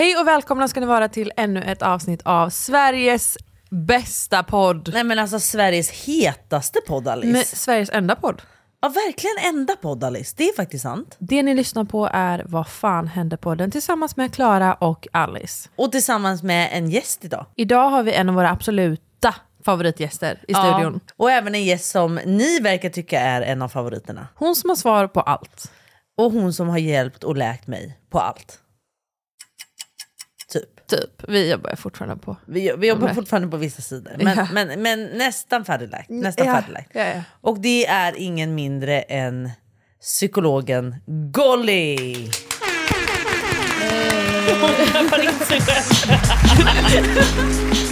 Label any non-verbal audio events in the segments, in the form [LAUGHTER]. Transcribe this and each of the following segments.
Hej och välkomna ska ni vara till ännu ett avsnitt av Sveriges bästa podd. Nej men alltså Sveriges hetaste podd Alice. Men Sveriges enda podd. Ja verkligen enda podd Alice, det är faktiskt sant. Det ni lyssnar på är Vad fan hände podden tillsammans med Klara och Alice. Och tillsammans med en gäst idag. Idag har vi en av våra absoluta favoritgäster i studion. Ja, och även en gäst som ni verkar tycka är en av favoriterna. Hon som har svar på allt. Och hon som har hjälpt och läkt mig på allt. Typ. Vi jobbar fortfarande på. Vi, vi jobbar fortfarande på vissa sidor. Men, Ja. men, men nästan färdigläkt. Nästan Ja, färdigläkt. ja, ja. Och det är ingen mindre än psykologen Golly. Hej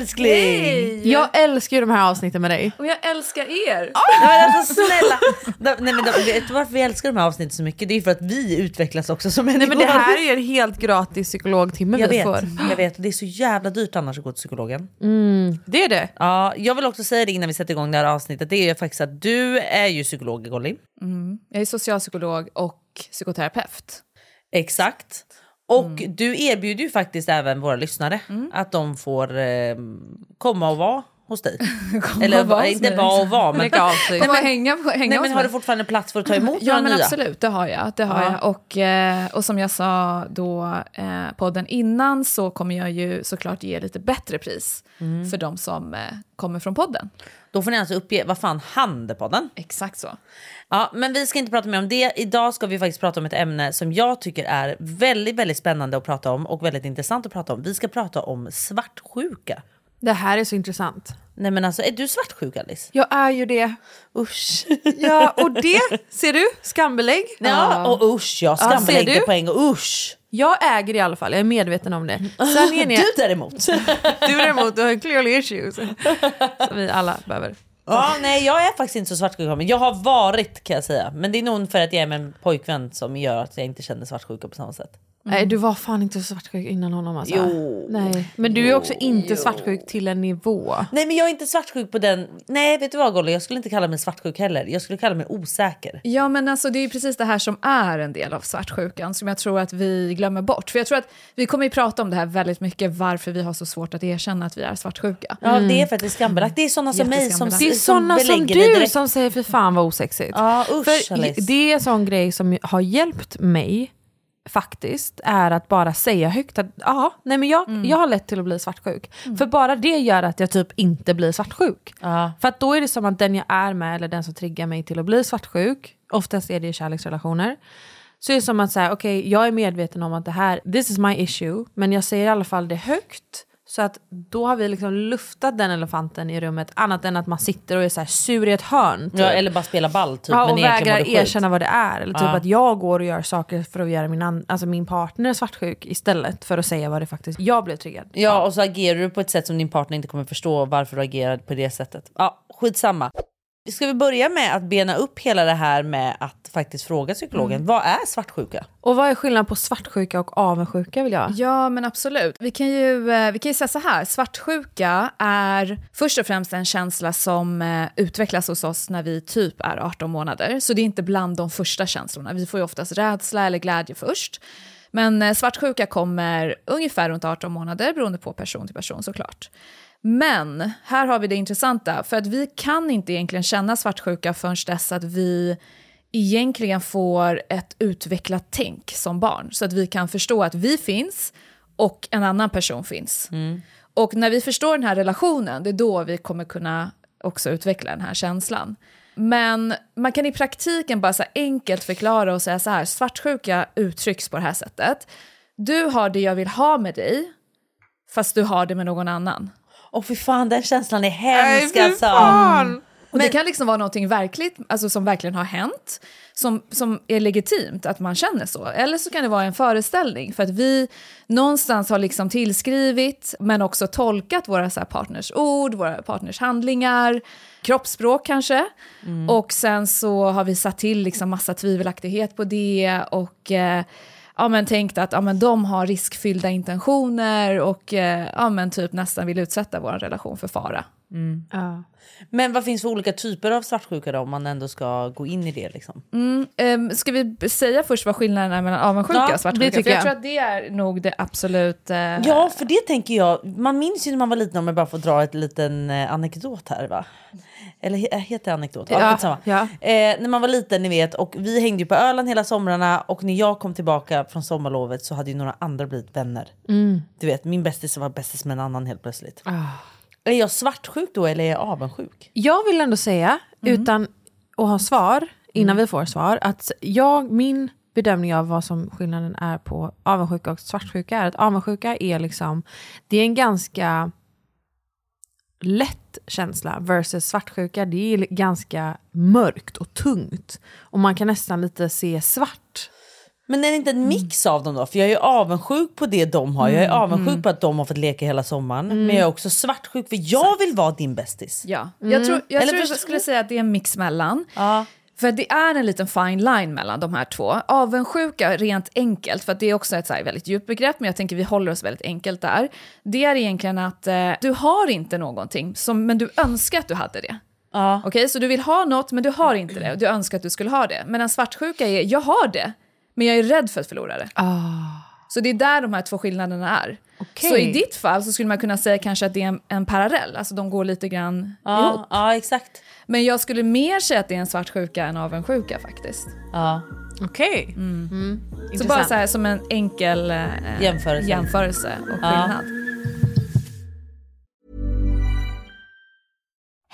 älskling! Jag älskar ju de här avsnitten med dig. Och jag älskar er! Nej men alltså snälla! De, nej, men de, vet du varför vi älskar de här avsnitten så mycket? Det är för att vi utvecklas också som människor. Nej men det här är ju en helt gratis psykologtimme jag vi vet, får. jag vet. Det är så jävla dyrt annars att gå till psykologen. Det är det. Ja, jag vill också säga det innan vi sätter igång det här avsnittet. Det är ju faktiskt att du är ju psykolog Golly. Jag är socialpsykolog och psykoterapeut. Exakt. Och du erbjuder ju faktiskt även våra lyssnare att de får eh, komma och vara hos dig. [LAUGHS] Eller hos inte mig. vara och vara men... Lägga av sig. Kom och hänga, hänga Nej, men har du fortfarande plats för att ta emot Ja några men nya? absolut, det har jag. Det har Ja. jag. Och, eh, och som jag sa då eh, podden innan så kommer jag ju såklart ge lite bättre pris Mm. för de som eh, kommer från podden. Då får ni alltså uppge, vad fan, Handepodden? Exakt så. Ja, men vi ska inte prata mer om det. Idag ska vi faktiskt prata om ett ämne som jag tycker är väldigt, väldigt spännande att prata om och väldigt intressant att prata om. Vi ska prata om svartsjuka. Det här är så intressant. Nej men alltså, är du svartsjuk Alice? Jag är ju det. Usch. Ja, och det ser du, skambelägg. Ja, och usch ja, ser skambelägg det på en gång. Usch. Jag äger i alla fall, jag är medveten om det. Sen är ni, [LAUGHS] Du däremot. [LAUGHS] du däremot, du har clearly issues. Som vi alla behöver. ja, nej jag är faktiskt inte så svartsjuk. Men jag har varit kan jag säga. Men det är nog för att jag är med en pojkvän som gör att jag inte känner svartsjuka på samma sätt. Nej, du var fan inte så svartsjuk innan honom alltså. Jo. Nej. Men du är också inte svartsjuk till en nivå. Nej men jag är inte svartsjuk på den. Nej vet du vad Golly, jag skulle inte kalla mig svartsjuk heller. Jag skulle kalla mig osäker. Ja, men alltså, det är ju precis det här som är en del av svartsjukan som jag tror att vi glömmer bort. För jag tror att vi kommer ju prata om det här väldigt mycket, varför vi har så svårt att erkänna att vi är svartsjuka. Ja det är för att det är skambelagt. Det är såna som mig som. Det är som såna som det du som säger för fan vad osexigt. Ja usch För Alice. det är en sån grej som har hjälpt mig faktiskt är att bara säga högt att ja, nej men jag, jag har lätt till att bli svartsjuk. För bara det gör att jag typ inte blir svartsjuk. Ja. För att då är det som att den jag är med eller den som triggar mig till att bli svartsjuk, oftast är det i kärleksrelationer, så är det som att säga okej jag är medveten om att det här, this is my issue, men jag säger i alla fall det högt. Så att då har vi liksom luftat den elefanten i rummet, annat än att man sitter och är så sur i ett hörn. Typ. Ja, eller bara spela ball typ. Ja, men och egentligen vägrar erkänna vad det är. Eller typ Ja. att jag går och gör saker för att göra min, an- alltså min partner svartsjuk istället för att säga vad det faktiskt jag blev triggad. Ja och så agerar du på ett sätt som din partner inte kommer förstå varför du agerar på det sättet. Ja skitsamma. Ska vi börja med att bena upp hela det här med att faktiskt fråga psykologen. Vad är svartsjuka? Och vad är skillnaden på svartsjuka och avundsjuka vill jag? Ja, men absolut. Vi kan ju, eh, vi kan ju säga så här, svartsjuka är först och främst en känsla som eh, utvecklas hos oss när vi typ är 18 månader. Så det är inte bland de första känslorna. Vi får ju oftast rädsla eller glädje först. Men eh, svartsjuka kommer ungefär runt 18 månader beroende på person till person såklart. Men här har vi det intressanta, för att vi kan inte egentligen känna svartsjuka förrän dess att vi egentligen får ett utvecklat tänk som barn. Så att vi kan förstå att vi finns och en annan person finns. Och när vi förstår den här relationen, det är då vi kommer kunna också utveckla den här känslan. Men man kan i praktiken bara så enkelt förklara och säga så här, svartsjuka uttrycks på det här sättet. Du har det jag vill ha med dig, fast du har det med någon annan. Åh fy fan den känslan är hemsk alltså. Och det kan liksom vara någonting verkligt, alltså som verkligen har hänt, som, som är legitimt att man känner så. Eller så kan det vara en föreställning, för att vi någonstans har liksom tillskrivit, men också tolkat våra så här partners ord, våra partners handlingar, kroppsspråk kanske. Och sen så har vi satt till liksom massa tvivelaktighet på det och eh, ja, men tänkt att ja, men de har riskfyllda intentioner och eh, ja, men typ nästan vill utsätta vår relation för fara. Ja. Men vad finns för olika typer av svartsjuka då om man ändå ska gå in i det liksom? Um, ska vi säga först vad skillnaden är mellan avundsjuka Ja, och svartsjuka? det jag jag. tror att det är nog det absolut... eh, Ja, för det tänker jag. Man minns ju när man var liten, om jag bara får dra ett liten eh, anekdot här va? Eller he- heter det anekdot? Ja, Ja. Eh, när man var liten ni vet och vi hängde ju på Öland hela somrarna och när jag kom tillbaka från sommarlovet så hade ju några andra blivit vänner. Du vet min bästis var bästis med en annan helt plötsligt. Är jag svartsjuk då eller är jag avundsjuk? Jag vill ändå säga, utan att ha svar, innan vi får svar, att jag, min bedömning av vad som skillnaden är på avundsjuka och svartsjuka är att avundsjuka är liksom, det är en ganska lätt känsla versus svartsjuka, det är ganska mörkt och tungt. Och man kan nästan lite se svart. Men är det inte en mix av dem då? För jag är avundsjuk på det de har. Jag är avundsjuk på att de har fått leka hela sommaren. Men jag är också svartsjuk för jag vill vara din bästis. Ja, jag tror, jag, Eller tror jag skulle säga att det är en mix mellan. Ja. För det är en liten fine line mellan de här två. Avundsjuka rent enkelt, för det är också ett så här väldigt djupt begrepp, men jag tänker vi håller oss väldigt enkelt där. Det är egentligen att eh, du har inte någonting, som, men du önskar att du hade det. Ja. Okej, så du vill ha något, men du har inte det. Du önskar att du skulle ha det. Men en svartsjuka är, jag har det, men jag är rädd för att förlora det. Så det är där de här två skillnaderna är. Okej. Så i ditt fall så skulle man kunna säga kanske att det är en, en parallell, alltså de går lite grann ihop. Ja, ja exakt. Men jag skulle mer säga att det är en svartsjuka än avundsjuka faktiskt. Ja. Okej. Så bara så här som en enkel eh, Jämförelse. jämförelse och skillnad.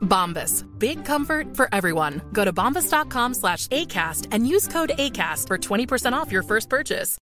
Bombas. Big comfort for everyone. Go to bombas.com slash ACAST and use code ACAST for 20% off your first purchase.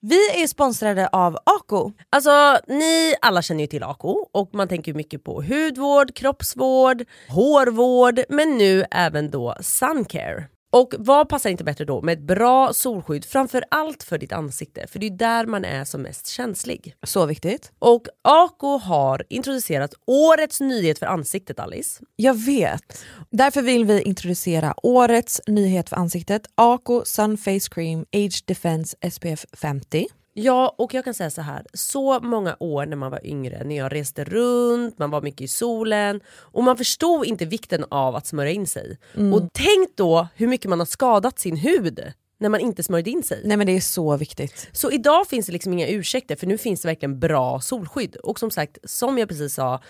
Vi är sponsrade av Ako. Alltså ni alla känner ju till Ako och man tänker mycket på hudvård, kroppsvård, hårvård men nu även då suncare. Och vad passar inte bättre då med ett bra solskydd framför allt för ditt ansikte för det är där man är som mest känslig. Så viktigt. Och Ako har introducerat årets nyhet för ansiktet Alice. Jag vet. Därför vill vi introducera årets nyhet för ansiktet, Ako Sun Face Cream Age Defense SPF 50. Ja, och jag kan säga så här. Så många år när man var yngre, när jag reste runt, man var mycket i solen och man förstod inte vikten av att smörja in sig. Och tänk då hur mycket man har skadat sin hud när man inte smörjde in sig. Nej men det är så viktigt. Så idag finns det liksom inga ursäkter för nu finns det verkligen bra solskydd. Och som sagt, som jag precis sa,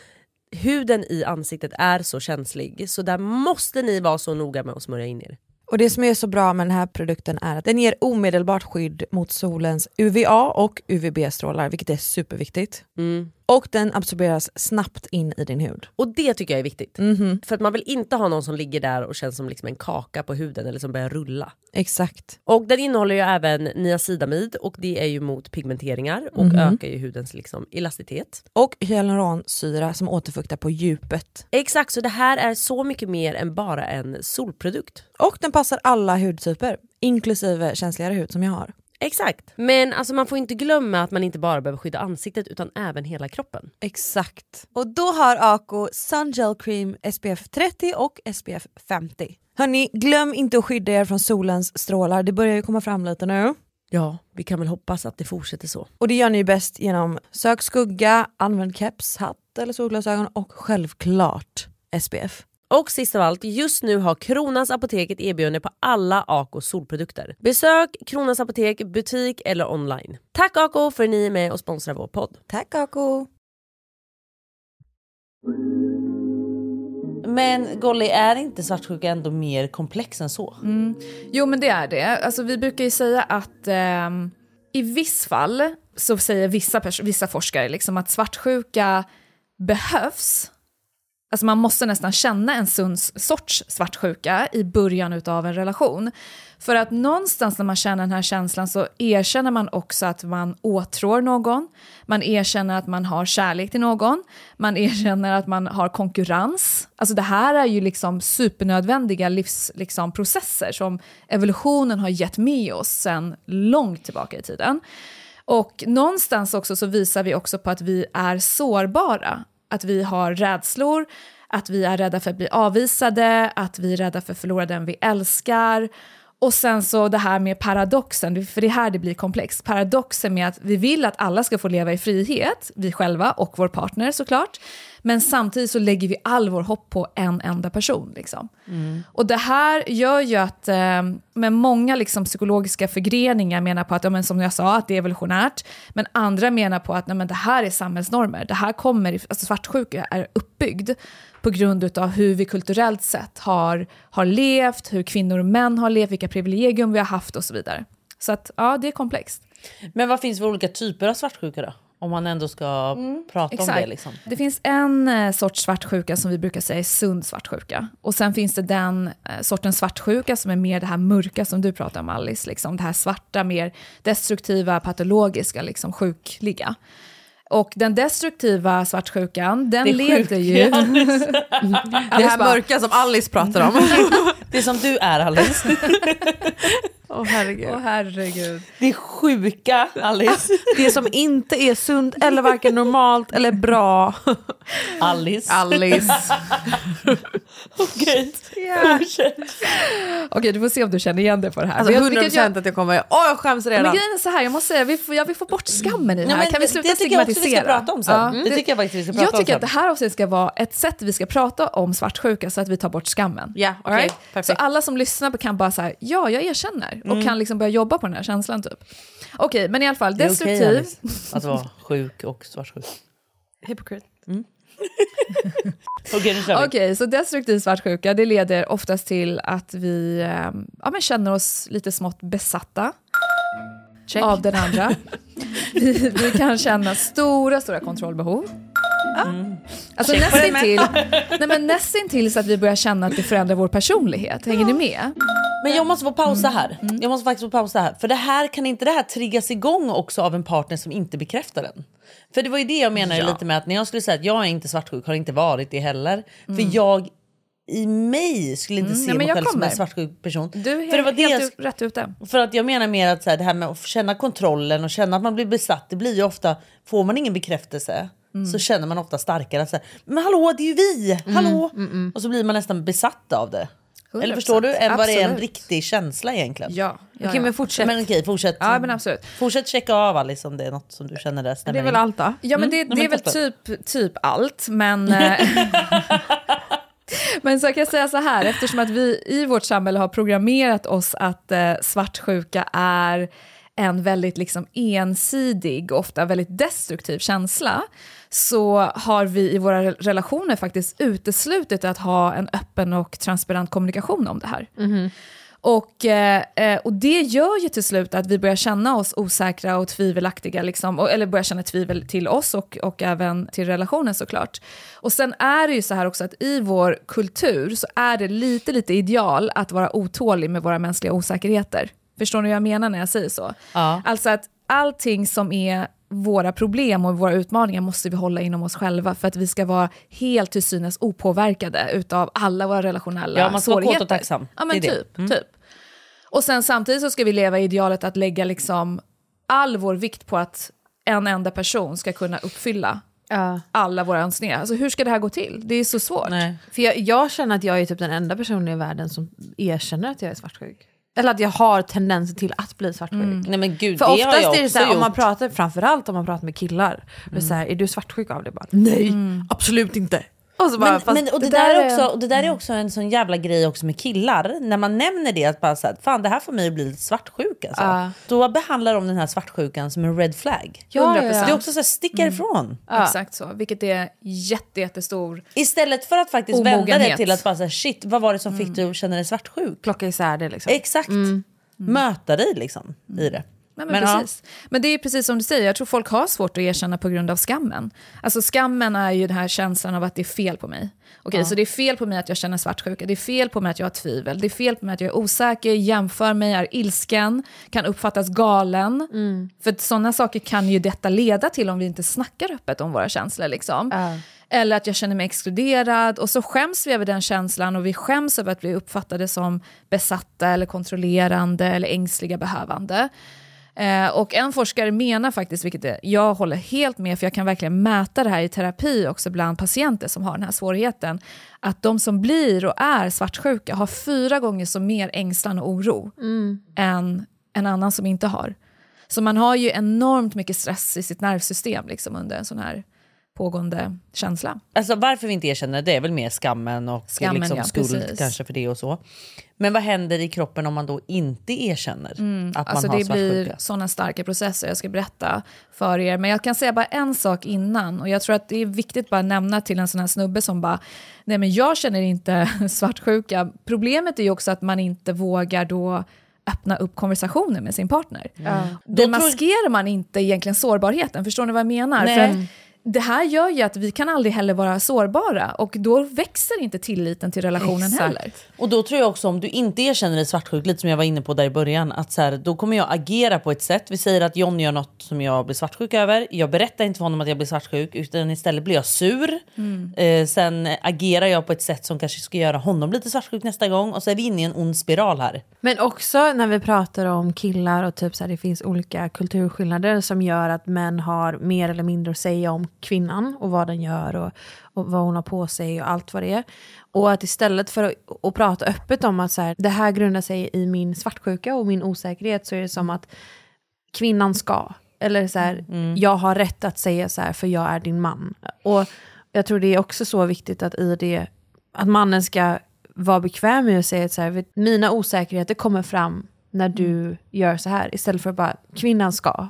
huden i ansiktet är så känslig så där måste ni vara så noga med att smörja in er. Och det som är så bra med den här produkten är att den ger omedelbart skydd mot solens UVA och UVB-strålar, vilket är superviktigt. Mm och den absorberas snabbt in i din hud. Och det tycker jag är viktigt. Mhm. För att man vill inte ha någon som ligger där och känns som liksom en kaka på huden eller som börjar rulla. Exakt. Och den innehåller ju även niacidamid och det är ju mot pigmenteringar och Mhm. ökar ju hudens liksom elasticitet. Och hyaluronsyra som återfuktar på djupet. Exakt, så det här är så mycket mer än bara en solprodukt. Och den passar alla hudtyper, inklusive känsligare hud som jag har. Exakt. Men alltså man får inte glömma att man inte bara behöver skydda ansiktet utan även hela kroppen. Exakt. Och då har Ako Sun Gel Cream SPF 30 och SPF 50. Hörni, glöm inte att skydda er från solens strålar, det börjar ju komma fram lite nu. Ja, vi kan väl hoppas att det fortsätter så. Och det gör ni bäst genom sök skugga, använd keps, hatt eller solglasögon och självklart SPF. Och sist av allt, just nu har Kronans Apotek ett erbjudande på alla Ako solprodukter. Besök Kronans Apotek, butik eller online. Tack Ako för att ni är med och sponsrar vår podd. Tack Ako! Men Golly, är inte svartsjuka ändå mer komplex än så? Jo men det är det. Alltså, vi brukar ju säga att ehm, i viss fall så säger vissa, vissa forskare liksom att svartsjuka behövs. Alltså man måste nästan känna en sund sorts svartsjuka i början av en relation. För att någonstans när man känner den här känslan så erkänner man också att man åtrår någon. Man erkänner att man har kärlek till någon. Man erkänner att man har konkurrens. Alltså det här är ju liksom supernödvändiga livsprocesser liksom, processer som evolutionen har gett med oss sedan långt tillbaka i tiden. Och någonstans också så visar vi också på att vi är sårbara. Att vi har rädslor, att vi är rädda för att bli avvisade, att vi är rädda för att förlora den vi älskar. Och sen så det här med paradoxen, för det är här det blir komplext. Paradoxen med att vi vill att alla ska få leva i frihet, vi själva och vår partner såklart. Men samtidigt så lägger vi all vår hopp på en enda person. Liksom. Och det här gör ju att eh, med många liksom, psykologiska förgreningar menar på att, ja, men som jag sa, att det är evolutionärt. Men andra menar på att nej, men det här är samhällsnormer. Det här kommer, alltså svartsjuka är uppbyggd på grund av hur vi kulturellt sett har, har levt, hur kvinnor och män har levt, vilka privilegium vi har haft och så vidare. Så att ja, det är komplext. Men vad finns för olika typer av svartsjuka då? Om man ändå ska prata om det. Liksom. Det finns en eh, sorts svartsjuka som vi brukar säga är sund svartsjuka. Och sen finns det den eh, sortens svartsjuka som är mer det här mörka som du pratar om Alice. Liksom. Det här svarta, mer destruktiva, patologiska, liksom, sjukliga. Och den destruktiva svartsjukan, den Det leder ju... [LAUGHS] Alice. Det här mörka som Alice pratar om. [LAUGHS] Det är som du är Alice. [LAUGHS] Åh herregud. Åh herregud. Det är sjuka Alice. Det som inte är sunt eller varken normalt eller bra. Alice. Alice. Okej, Ja. fortsätt. Okej, du får se om du känner igen dig på det här. Alltså Men 100% jag- jag- att jag kommer... Åh jag skäms Men redan. grejen är så här, jag måste säga, vi får, jag vill få bort skammen i det Nej, här. men kan vi det- sluta det tycker jag vi ska prata om sen. Det tycker jag faktiskt vi ska prata jag om tycker sen. att det här avsnittet ska vara ett sätt vi ska prata om svartsjuka så att vi tar bort skammen. Ja, okej, All right? Så alla som lyssnar kan bara säga ja, jag erkänner och Mm. kan liksom börja jobba på den här känslan typ. Okej, men i alla fall, Det är okej destruktiv. Alice, att vara [LAUGHS] sjuk och svartsjuk. Hypocrite. [LAUGHS] Okej, nu kör vi. Okej, så destruktiv svartsjuka det leder oftast till att vi eh, ja, men känner oss lite smått besatta Check. av den andra. [LAUGHS] vi, vi kan känna stora, stora kontrollbehov. Alltså Check på det nästintill, nej men nästintill så att vi börjar känna att det förändrar vår personlighet. Hänger ni med? Men jag måste få pausa här. Mm. Jag måste faktiskt få pausa här. För det här kan inte det här triggas igång också av en partner som inte bekräftar den? För det var ju det jag menade lite med att när jag skulle säga att jag är inte svartsjuk har inte varit det heller. För jag i mig skulle inte Mm, se nej, mig själv som kommer. en svartsjuk person. Du är för det var det jag helt rätt ute. För att jag menar mer att så här, det här med att känna kontrollen och känna att man blir besatt. Det blir ju ofta, får man ingen bekräftelse Mm. så känner man ofta starkare att säga, men hallå det är ju vi, Mm, hallå. Och så blir man nästan besatt av det. Eller 100%. förstår du? Än vad det är en riktig känsla egentligen. Ja, ja, Okej ja. men fortsätt. Men okej, fortsätt. ja men absolut. Fortsätt checka av Alice om det är något som du känner där det är väl allt då? Ja men det, Mm, det är men väl typ, typ allt, men... [LAUGHS] [LAUGHS] [LAUGHS] men så kan jag säga så här, eftersom att vi i vårt samhälle har programmerat oss att eh, svartsjuka är en väldigt liksom ensidig, ofta väldigt destruktiv känsla, så har vi i våra relationer faktiskt uteslutit att ha en öppen och transparent kommunikation om det här. Mm-hmm. Och, eh, eh, och det gör ju till slut att vi börjar känna oss osäkra och tvivelaktiga, liksom, eller börjar känna tvivel till oss och, och även till relationen såklart. Och sen är det ju så här också att i vår kultur så är det lite, lite ideal att vara otålig med våra mänskliga osäkerheter. Förstår ni vad jag menar när jag säger så? Ja. Alltså att allting som är våra problem och våra utmaningar måste vi hålla inom oss själva för att vi ska vara helt till synes opåverkade utav alla våra relationella Ja, man ska vara svårigheter. kåt och tacksam. Ja men Det är det. typ, typ. Och sen samtidigt så ska vi leva i idealet att lägga liksom all vår vikt på att en enda person ska kunna uppfylla Ja. alla våra önskningar. Alltså hur ska det här gå till? Det är så svårt. Nej. För jag, jag känner att jag är typ den enda personen i världen som erkänner att jag är svartsjuk. Eller att jag har tendenser till att bli svartsjuk. Nej men gud, För det oftast har jag är det så här, om man pratar, framförallt om man pratar med killar, är, så här, är du svartsjuk av det? Bara, Nej, absolut inte. Och så bara, men, men, och det, det där där är också, och det där är också en sån jävla grej också med killar. När man nämner det, att bara så här, fan det här får mig att bli lite svartsjuk. Alltså. Ja. Då behandlar de den här svartsjukan som en red flag. Ja, ja, 100%. ja. Det är också så här, sticka ifrån. Exakt så, vilket är jätte, jättestor. Istället för att faktiskt vända det Omogenhet. till att bara säga shit, vad var det som fick dig att känna dig svartsjuk? plocka isär det liksom. Exakt. Möta dig liksom i det. Nej, men, ja. precis. men det är precis som du säger, jag tror folk har svårt att erkänna på grund av skammen. Alltså skammen är ju den här känslan av att det är fel på mig. Okej, så det är fel på mig att jag känner svartsjuka, det är fel på mig att jag har tvivel, det är fel på mig att jag är osäker, jämför mig, är ilsken, kan uppfattas galen. För sådana saker kan ju detta leda till om vi inte snackar öppet om våra känslor. Liksom. Eller att jag känner mig exkluderad och så skäms vi över den känslan och vi skäms över att bli uppfattade som besatta eller kontrollerande eller ängsliga behövande. Eh, och en forskare menar faktiskt, vilket är, jag håller helt med, för jag kan verkligen mäta det här i terapi också bland patienter som har den här svårigheten, att de som blir och är svartsjuka har fyra gånger så mer ängslan och oro än en annan som inte har. Så man har ju enormt mycket stress i sitt nervsystem liksom, under en sån här pågående känsla. Alltså varför vi inte erkänner det är väl mer skammen och Skammen, liksom ja, skuld precis. kanske för det och så. Men vad händer i kroppen om man då inte erkänner att man Alltså har det blir sådana starka processer jag ska berätta för er. Men jag kan säga bara en sak innan och jag tror att det är viktigt bara att nämna till en sån här snubbe som bara, nej men jag känner inte [LAUGHS] svartsjuka. Problemet är ju också att man inte vågar då öppna upp konversationer med sin partner. Då tror- maskerar man inte egentligen sårbarheten, förstår ni vad jag menar? Det här gör ju att vi kan aldrig heller vara sårbara och då växer inte tilliten till relationen Exakt. heller. Och då tror jag också om du inte erkänner dig svartsjuk, lite som jag var inne på där i början, att så här, då kommer jag agera på ett sätt. Vi säger att John gör något som jag blir svartsjuk över. Jag berättar inte för honom att jag blir svartsjuk utan istället blir jag sur. Eh, sen agerar jag på ett sätt som kanske ska göra honom lite svartsjuk nästa gång och så är vi inne i en ond spiral här. Men också när vi pratar om killar och typ så här, det finns olika kulturskillnader som gör att män har mer eller mindre att säga om kvinnan och vad den gör och, och vad hon har på sig och allt vad det är. Och att istället för att, att prata öppet om att så här, det här grundar sig i min svartsjuka och min osäkerhet så är det som att kvinnan ska. Eller så här, jag har rätt att säga så här för jag är din man. Och jag tror det är också så viktigt att i det, att mannen ska vara bekväm med att säga att så här, mina osäkerheter kommer fram när du gör så här. Istället för att bara, kvinnan ska.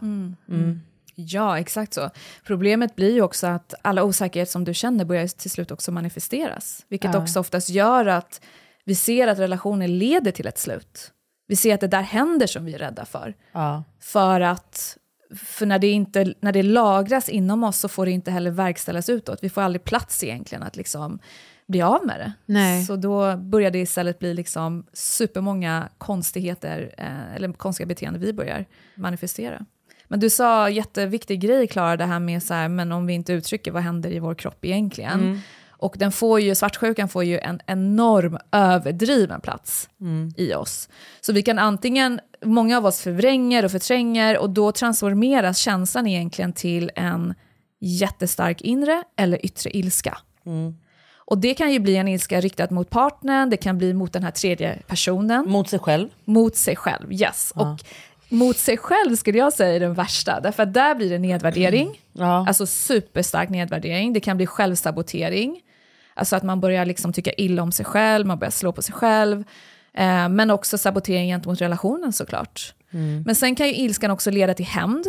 Ja, exakt så. Problemet blir ju också att alla osäkerheter som du känner börjar till slut också manifesteras. Vilket Ja. också oftast gör att vi ser att relationer leder till ett slut. Vi ser att det där händer som vi är rädda för. Ja. För att för när, det inte, när det lagras inom oss så får det inte heller verkställas utåt. Vi får aldrig plats egentligen att liksom bli av med det. Nej. Så då börjar det istället bli liksom supermånga konstigheter, eh, eller konstiga beteenden vi börjar manifestera. Men du sa jätteviktig grej, Klara, det här med så här, men om vi inte uttrycker vad händer i vår kropp egentligen. Och den får ju, svartsjukan får ju en enorm överdriven plats i oss. Så vi kan antingen, många av oss förvränger och förtränger och då transformeras känslan egentligen till en jättestark inre eller yttre ilska. Och det kan ju bli en ilska riktad mot partnern, det kan bli mot den här tredje personen, Mot sig själv. mot sig själv. Yes. Och mot sig själv skulle jag säga är den värsta, därför att där blir det nedvärdering, [CLEARS THROAT] Ja. alltså superstark nedvärdering. Det kan bli självsabotering, alltså att man börjar liksom tycka illa om sig själv, man börjar slå på sig själv. Eh, men också sabotering gentemot relationen såklart. Men sen kan ju ilskan också leda till hämnd.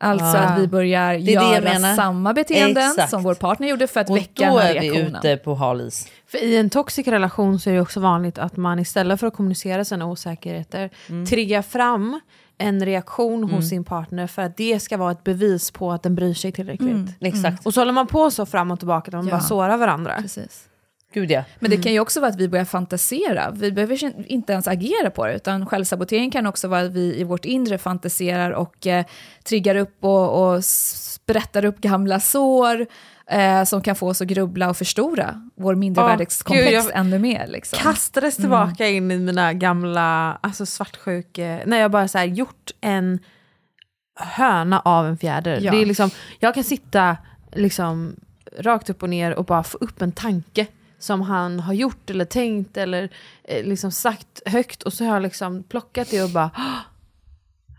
Alltså Ah. att vi börjar göra samma beteenden Exakt. som vår partner gjorde för att Och väcka då den här är vi reaktionen. ute på hal is. För i en toxic relation så är det också vanligt att man istället för att kommunicera sina osäkerheter triggar fram en reaktion hos sin partner för att det ska vara ett bevis på att den bryr sig tillräckligt. Exakt. Och så håller man på så fram och tillbaka, där man Ja. bara sårar varandra. Precis. Gud ja. Men det kan ju också vara att vi börjar fantasera. Vi behöver inte ens agera på det, utan självsabotering kan också vara att vi i vårt inre fantiserar och eh, triggar upp och, och sprättar upp gamla sår eh, som kan få oss att grubbla och förstora vår mindervärdeskomplex Gud, jag- ännu mer. Liksom. Kastades tillbaka in i mina gamla alltså svartsjuke, när jag bara så här, gjort en höna av en fjäder. Ja. Det är liksom, jag kan sitta liksom, rakt upp och ner och bara få upp en tanke som han har gjort eller tänkt eller eh, liksom sagt högt och så har jag liksom plockat det och bara "Åh,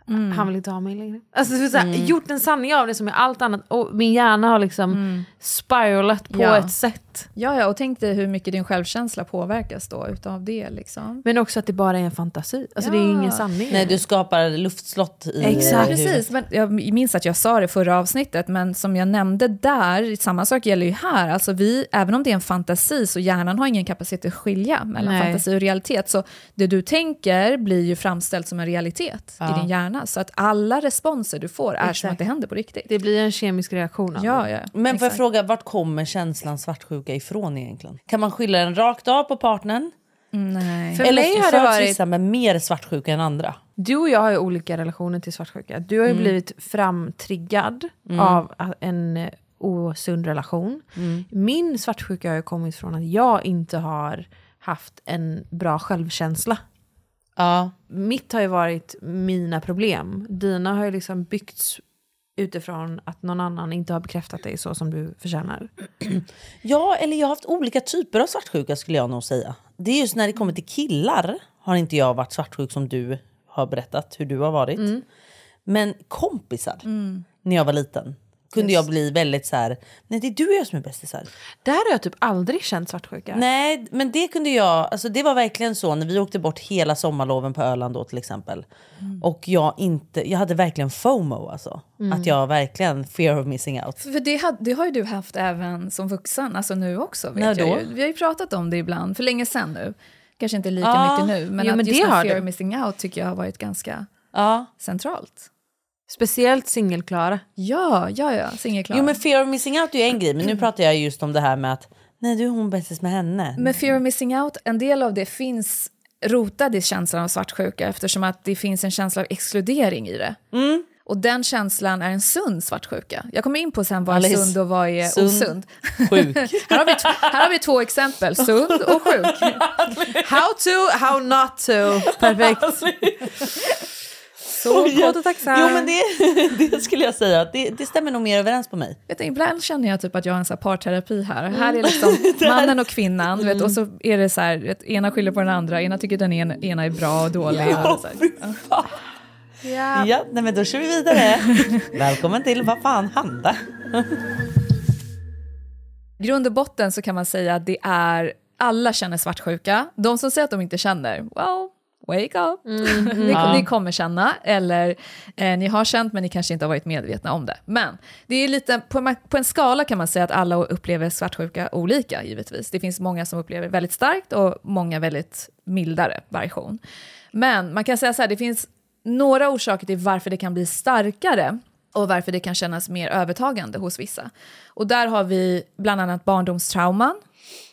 Mm. han vill inte ha mig längre. Alltså, så här, Gjort en sanning av det som är allt annat och min hjärna har liksom spiralat på Mm. Ett sätt. Ja, ja, och tänk dig hur mycket din självkänsla påverkas då utav det. Liksom. Men också att det bara är en fantasi. Alltså det är Ja. ingen sanning. Nej, du skapar luftslott i Exakt. huvudet. Precis, men jag minns att jag sa det förra avsnittet, men som jag nämnde där, samma sak gäller ju här. Alltså vi, även om det är en fantasi, så hjärnan har ingen kapacitet att skilja mellan Nej. fantasi och realitet. Så det du tänker blir ju framställt som en realitet Ja. i din hjärna. Så att alla responser du får är som Exakt. att det händer på riktigt. Det blir en kemisk reaktion. Ja, ja. Men får jag fråga, vart kommer känslan svartsjuka ifrån egentligen? Kan man skylla den rakt av på partnern? Nej. För Eller mig har det varit... vissa med mer svartsjuka än andra? Du och jag har ju olika relationer till svartsjuka. Du har ju blivit framtriggad av a- en osund relation. Min svartsjuka har ju kommit från att jag inte har haft en bra självkänsla. Ja. Mitt har ju varit mina problem. Dina har ju liksom byggts utifrån att någon annan inte har bekräftat dig så som du förtjänar. [CLEARS THROAT] ja, eller jag har haft olika typer av svartsjuka skulle jag nog säga. Det är just när det kommer till killar har inte jag varit svartsjuk som du har berättat hur du har varit. Men kompisar, när jag var liten, kunde jag bli väldigt så här, nej det är du och jag som är bästisar. Där har jag typ aldrig känt svartsjuka. Nej, men det kunde jag, alltså det var verkligen så när vi åkte bort hela sommarloven på Öland då till exempel. Och jag inte, jag hade verkligen FOMO alltså. Att jag verkligen fear of missing out. För det, had, det har ju du haft även som vuxen, alltså nu också. Vet När då? Vi har ju pratat om det ibland, för länge sedan nu. Kanske inte lika Ja. mycket nu, men Jo, att men just det fear of missing out tycker jag har varit ganska Ja. centralt. Speciellt singelklara. Ja, ja, ja. Singelklar. Jo men fear of missing out är ju en grej, men nu pratar jag just om det här med att nej du är hon bästis med henne. Men fear of missing out, en del av det finns rotad i känslan av svartsjuka eftersom att det finns en känsla av exkludering i det. Mm. Och den känslan är en sund svartsjuka. Jag kommer in på sen vad är sund och vad är sund, osund. Sjuk. [LAUGHS] Här har, vi här har vi två exempel, sund och sjuk. [LAUGHS] How to, how not to. Perfekt. Så kåt och tacksam. Jo men det, [LAUGHS] det skulle jag säga, det, det stämmer nog mer överens på mig. Vet du, ibland känner jag typ att jag har en så här parterapi här. Här är liksom [LAUGHS] mannen och kvinnan, du vet, och så är det så här, vet, ena skyller på den andra, ena tycker den ena, ena är bra och dålig. och så. Ja. Ja, nej, men då kör vi vidare. [LAUGHS] Välkommen till Vad fan hände? grund och botten så kan man säga att det är, alla känner svartsjuka. De som säger att de inte känner, well, wake up. [LAUGHS] ni, ni kommer känna, eller eh, ni har känt men ni kanske inte har varit medvetna om det. Men det är lite, på, en- på en skala kan man säga att alla upplever svartsjuka olika givetvis. Det finns många som upplever väldigt starkt och många väldigt mildare version. Men man kan säga så här, det finns några orsaker till varför det kan bli starkare och varför det kan kännas mer övertagande hos vissa. Och där har vi bland annat barndomstrauman.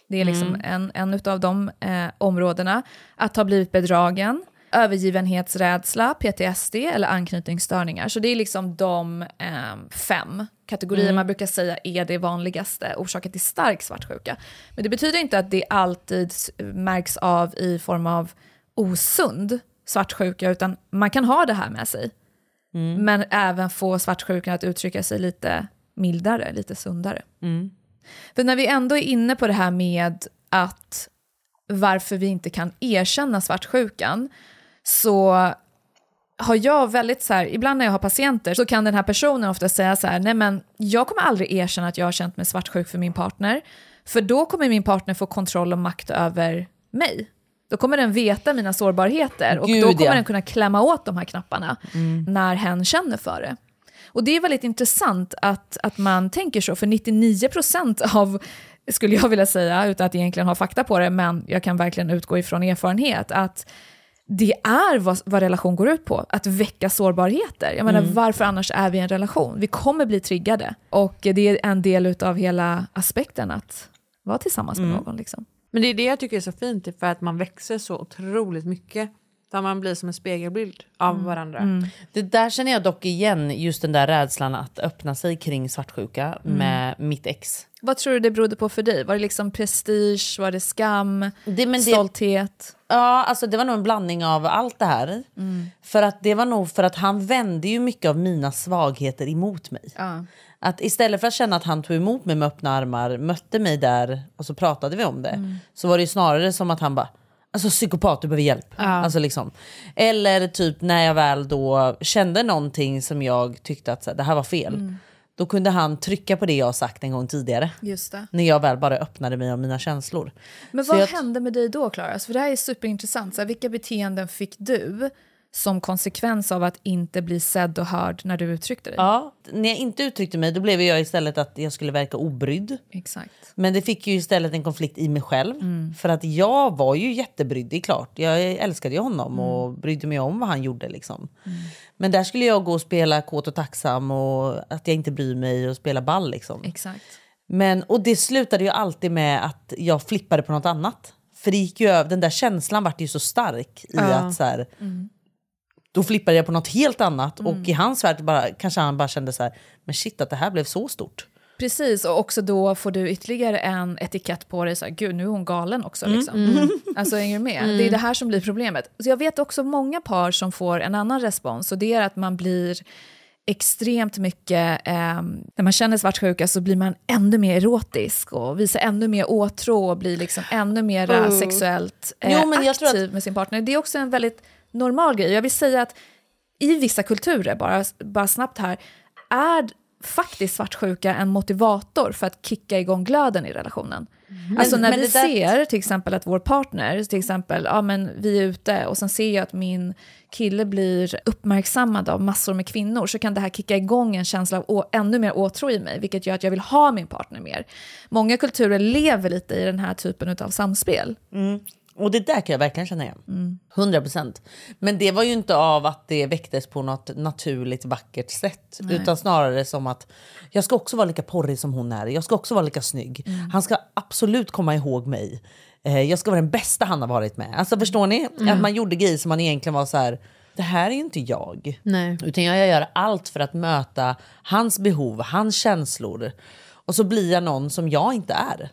Det är liksom en, en av de eh, områdena. Att ha blivit bedragen, övergivenhetsrädsla, PTSD eller anknytningsstörningar. Så det är liksom de eh, fem kategorier man brukar säga är det vanligaste orsaken till stark svartsjuka. Men det betyder inte att det alltid märks av i form av osund svartsjuka, utan man kan ha det här med sig. Men även få svartsjukan att uttrycka sig lite mildare, lite sundare. För när vi ändå är inne på det här med att varför vi inte kan erkänna svartsjukan, så har jag väldigt så här, ibland när jag har patienter så kan den här personen ofta säga så här, nej men jag kommer aldrig erkänna att jag har känt mig svartsjuk för min partner, för då kommer min partner få kontroll och makt över mig. Då kommer den veta mina sårbarheter och Gud, då kommer ja. den kunna klämma åt de här knapparna när hen känner för det. Och det är väldigt intressant att, att man tänker så, för 99% av, skulle jag vilja säga, utan att egentligen ha fakta på det, men jag kan verkligen utgå ifrån erfarenhet, att det är vad, vad relation går ut på, att väcka sårbarheter. Jag menar, varför annars är vi i en relation? Vi kommer bli triggade. Och det är en del av hela aspekten att vara tillsammans med någon. Liksom. Men det är det jag tycker är så fint, för att man växer så otroligt mycket. För man blir som en spegelbild av varandra. Det där känner jag dock igen, just den där rädslan att öppna sig kring svartsjuka med mitt ex. Vad tror du det berodde på för dig? Var det liksom prestige, var det skam, Det, men det, stolthet? Ja, alltså det var nog en blandning av allt det här. För att det var nog för att han vände ju mycket av mina svagheter emot mig. Att istället för att känna att han tog emot mig med öppna armar, mötte mig där och så pratade vi om det. Så var det ju snarare som att han bara Alltså psykopat, du behöver hjälp. Alltså, liksom. Eller typ när jag väl då kände någonting som jag tyckte att så här, det här var fel. Då kunde han trycka på det jag sagt en gång tidigare. När jag väl bara öppnade mig av mina känslor. Men Så vad jag- hände med dig då, Klara? Alltså, För det här är superintressant. Så här, vilka beteenden fick du som konsekvens av att inte bli sedd och hörd när du uttryckte dig? Ja, när jag inte uttryckte mig då blev jag istället att jag skulle verka obrydd. Exakt. Men det fick ju istället en konflikt i mig själv. För att jag var ju jättebrydd, det är klart. Jag älskade ju honom och brydde mig om vad han gjorde. Liksom. Men där skulle jag gå och spela kåt och tacksam och att jag inte bryr mig och spela ball. Liksom. Exakt. Men, och det slutade ju alltid med att jag flippade på något annat. För det gick ju över, den där känslan vart ju så stark i att så här, då flippade jag på något helt annat och i hans värld bara, kanske han bara kände så här, men shit att det här blev så stort. Precis, och också då får du ytterligare en etikett på dig. Så här, Gud, nu är hon galen också. Liksom. [LAUGHS] Alltså, hänger du med? Det är det här som blir problemet. Så jag vet också många par som får en annan respons och det är att man blir extremt mycket, eh, när man känner svartsjuka så blir man ännu mer erotisk och visar ännu mer åtrå och blir liksom ännu mer sexuellt eh, Jo, men jag tror aktiv med sin partner. Det är också en väldigt normal grej. Jag vill säga att i vissa kulturer, bara, bara snabbt här, är faktiskt svartsjuka en motivator för att kicka igång glöden i relationen. Alltså när men vi ser till exempel att vår partner, till exempel, ja men vi är ute och sen ser jag att min kille blir uppmärksammad av massor med kvinnor så kan det här kicka igång en känsla av å, ännu mer åtrå i mig, vilket gör att jag vill ha min partner mer. Många kulturer lever lite i den här typen av samspel. Och det där kan jag verkligen känna igen. 100 procent. Men det var ju inte av att det väcktes på något naturligt vackert sätt. Utan snarare som att jag ska också vara lika porrig som hon är. Jag ska också vara lika snygg. Han ska absolut komma ihåg mig. Eh, jag ska vara den bästa han har varit med. Alltså förstår ni? Att man gjorde grejer som man egentligen var så här. Det här är ju inte jag. Nej. Utan jag gör allt för att möta hans behov, hans känslor. Och så blir jag någon som jag inte är.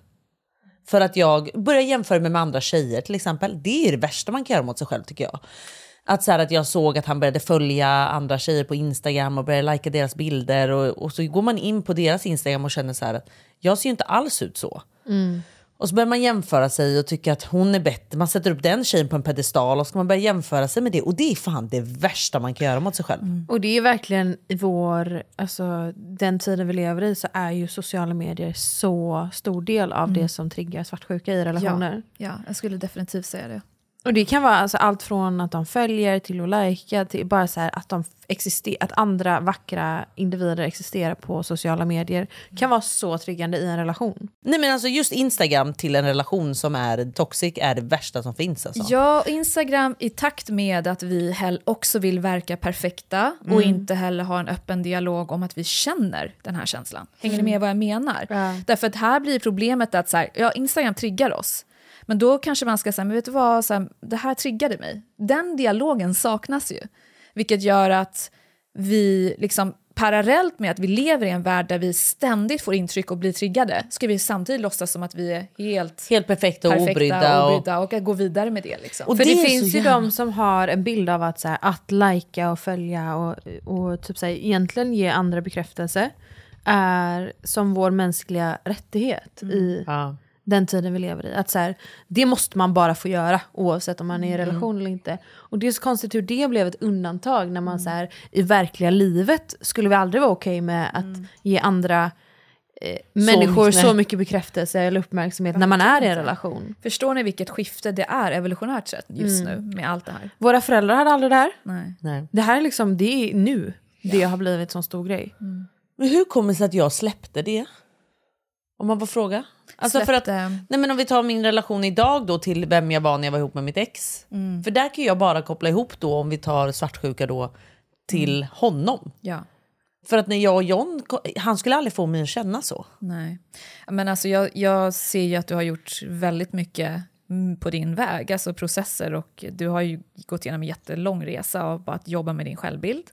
För att jag börjar jämföra mig med andra tjejer till exempel. Det är det värsta man kan göra mot sig själv tycker jag. Att, så här, att jag såg att han började följa andra tjejer på Instagram och började lajka deras bilder. Och, och så går man in på deras Instagram och känner så här att jag ser ju inte alls ut så. Mm. Och så börjar man jämföra sig och tycka att hon är bättre. Man sätter upp den tjejen på en pedestal och så ska man börja jämföra sig med det. Och det är fan det värsta man kan göra mot sig själv. Och det är verkligen i vår, alltså den tiden vi lever i så är ju sociala medier så stor del av det som triggar svartsjuka i relationer. Ja, jag skulle definitivt säga det. Och det kan vara alltså allt från att de följer till att lajka till bara så här att, de exister- att andra vackra individer existerar på sociala medier kan vara så triggande i en relation. Nej men alltså just Instagram till en relation som är toxic är det värsta som finns. Alltså. Ja, Instagram i takt med att vi också vill verka perfekta och inte heller ha en öppen dialog om att vi känner den här känslan. Hänger ni med vad jag menar? Därför att här blir problemet att så här, ja, Instagram triggar oss. Men då kanske man ska säga, men vet du vad, så här, det här triggade mig. Den dialogen saknas ju. Vilket gör att vi liksom parallellt med att vi lever i en värld där vi ständigt får intryck och blir triggade, ska vi samtidigt låtsas som att vi är helt Helt perfekta och perfekta obrydda. och, obrydda och att gå vidare med det. Liksom. Och För det det, finns ju jävla- de som har en bild av att, så här, att lajka och följa och, och typ så här, egentligen ge andra bekräftelse är som vår mänskliga rättighet i ja. Den tiden vi lever i. Att så här, det måste man bara få göra oavsett om man är i relation eller inte. Och det är så konstigt hur det blev ett undantag när man så här, i verkliga livet skulle vi aldrig vara okej med att ge andra eh, människor mycket- så nej. mycket bekräftelse eller uppmärksamhet när man är i en relation. Förstår ni vilket skifte det är evolutionärt sett just nu med allt det här? Våra föräldrar hade aldrig det här. Nej. Nej. Det här är liksom, det är nu. det har blivit så stor grej. Men hur kommer det sig att jag släppte det? Om man får fråga. Alltså för att, nej men om vi tar min relation idag då till vem jag var när jag var ihop med mitt ex. För där kan jag bara koppla ihop då om vi tar svartsjuka då till honom. Ja. För att när jag och John, han skulle aldrig få mig att känna så. Nej. Men alltså jag, jag ser ju att du har gjort väldigt mycket mm, på din väg, alltså processer och du har ju gått igenom en jättelång resa av att jobba med din självbild.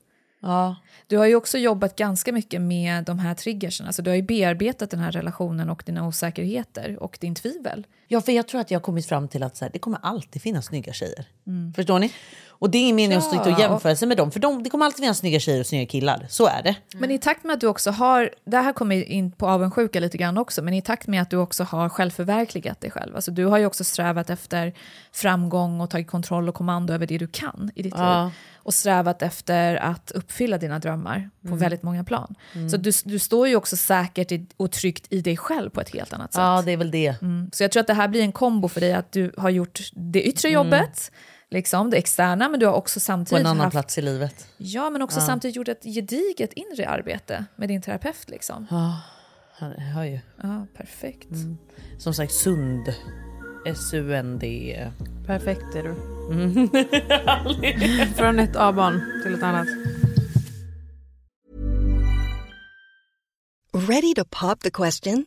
Ja. Du har ju också jobbat ganska mycket med de här triggersen, alltså du har ju bearbetat den här relationen och dina osäkerheter och din tvivel. Ja, för jag tror att jag har kommit fram till att så här, det kommer alltid finnas snygga tjejer. Förstår ni? Och det är ingen mening att Ja, stå och jämföra sig med dem, för de, det kommer alltid finnas snygga tjejer och snygga killar. Så är det. Men i takt med att du också har, det här kommer in på avundsjuka lite grann också, men i takt med att du också har självförverkligat dig själv, alltså du har ju också strävat efter framgång och tagit kontroll och kommando över det du kan i ditt Ja. liv. Och strävat efter att uppfylla dina drömmar på väldigt många plan. Så du, du står ju också säkert i, och tryggt i dig själv på ett helt annat sätt. Ja, det är väl det. Så jag tror att det här blir en kombo för dig, att du har gjort det yttre jobbet, liksom det externa, men du har också På samtidigt en annan haft plats i livet. Ja, men också samtidigt gjort ett gediget inre arbete med din terapeut. Liksom. Jag hör ju. Ja, perfekt. Som sagt, sund. S-U-N-D. Perfekt är du. [LAUGHS] Från ett A-barn till ett annat. Ready to pop the question?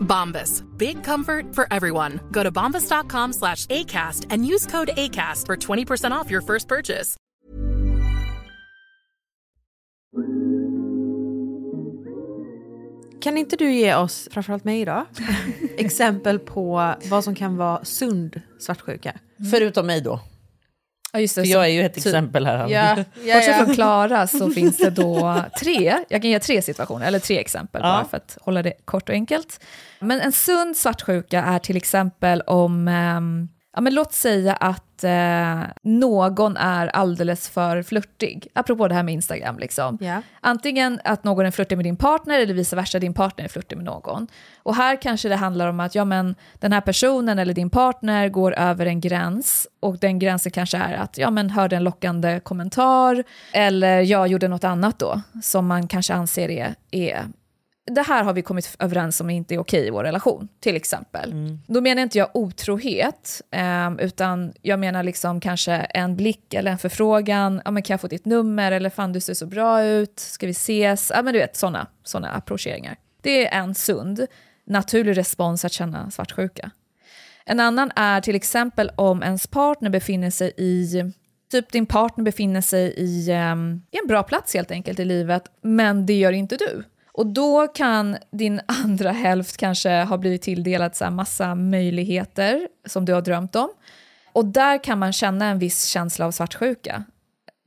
Bombas. Big comfort for everyone. Go to bombas.com slash ACAST and use code ACAST for 20% off your first purchase. Kan inte du ge oss, framförallt mig idag, [LAUGHS] exempel på vad som kan vara sund svartsjuka? Förutom mig då. Ja, just det, För så- jag är ju ett typ- exempel här. Ja, Bortsett från Klara så finns det då tre, jag kan ge tre situationer, eller tre exempel Ja. bara för att hålla det kort och enkelt. Men en sund svartsjuka är till exempel om, ehm, ja men låt säga att eh, någon är alldeles för flörtig, apropå det här med Instagram liksom. Ja. Antingen att någon är flörtig med din partner eller vice versa, din partner är flörtig med någon. Och här kanske det handlar om att ja, men, den här personen eller din partner går över en gräns och den gränsen kanske är att ja, men, hörde en lockande kommentar eller jag gjorde något annat då som man kanske anser är, är det här har vi kommit överens om inte är okej i vår relation, till exempel. Då menar inte jag otrohet, eh, utan jag menar liksom kanske en blick eller en förfrågan. Ja, men kan jag få ditt nummer? Eller fan, du ser så bra ut. Ska vi ses? Ja, men du vet, sådana såna approcheringar. Det är en sund, naturlig respons att känna svartsjuka. En annan är till exempel om ens partner befinner sig i Typ din partner befinner sig i, ehm, i en bra plats helt enkelt i livet, men det gör inte du. Och då kan din [LAUGHS] andra hälft kanske ha blivit tilldelad så här massa möjligheter som du har drömt om. Och där kan man känna en viss känsla av svartsjuka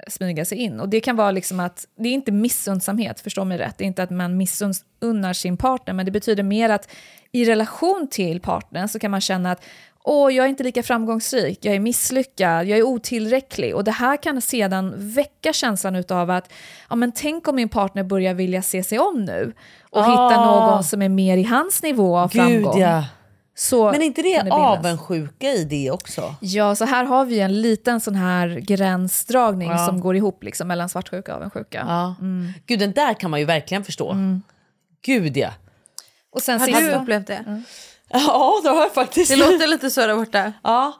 smyga sig in. Och det kan vara liksom att, det är inte missundsamhet, förstå mig rätt, det är inte att man missunnar sin partner, men det betyder mer att i relation till partnern så kan man känna att åh, jag är inte lika framgångsrik, jag är misslyckad, jag är otillräcklig. Och det här kan sedan väcka känslan av att, ja men tänk om min partner börjar vilja se sig om nu och hitta Ah. någon som är mer i hans nivå av Gud framgång. ja. Så Men är inte det bildas. avundsjuka i det också? Ja, så här har vi en liten sån här gränsdragning Ja. som går ihop liksom, mellan svartsjuka och avundsjuka. Ja. Gud, den där kan man ju verkligen förstå. Gud ja. Och sen Har du upplevt det? [LAUGHS] Ja, det har jag faktiskt. Det låter lite så där borta. Ja,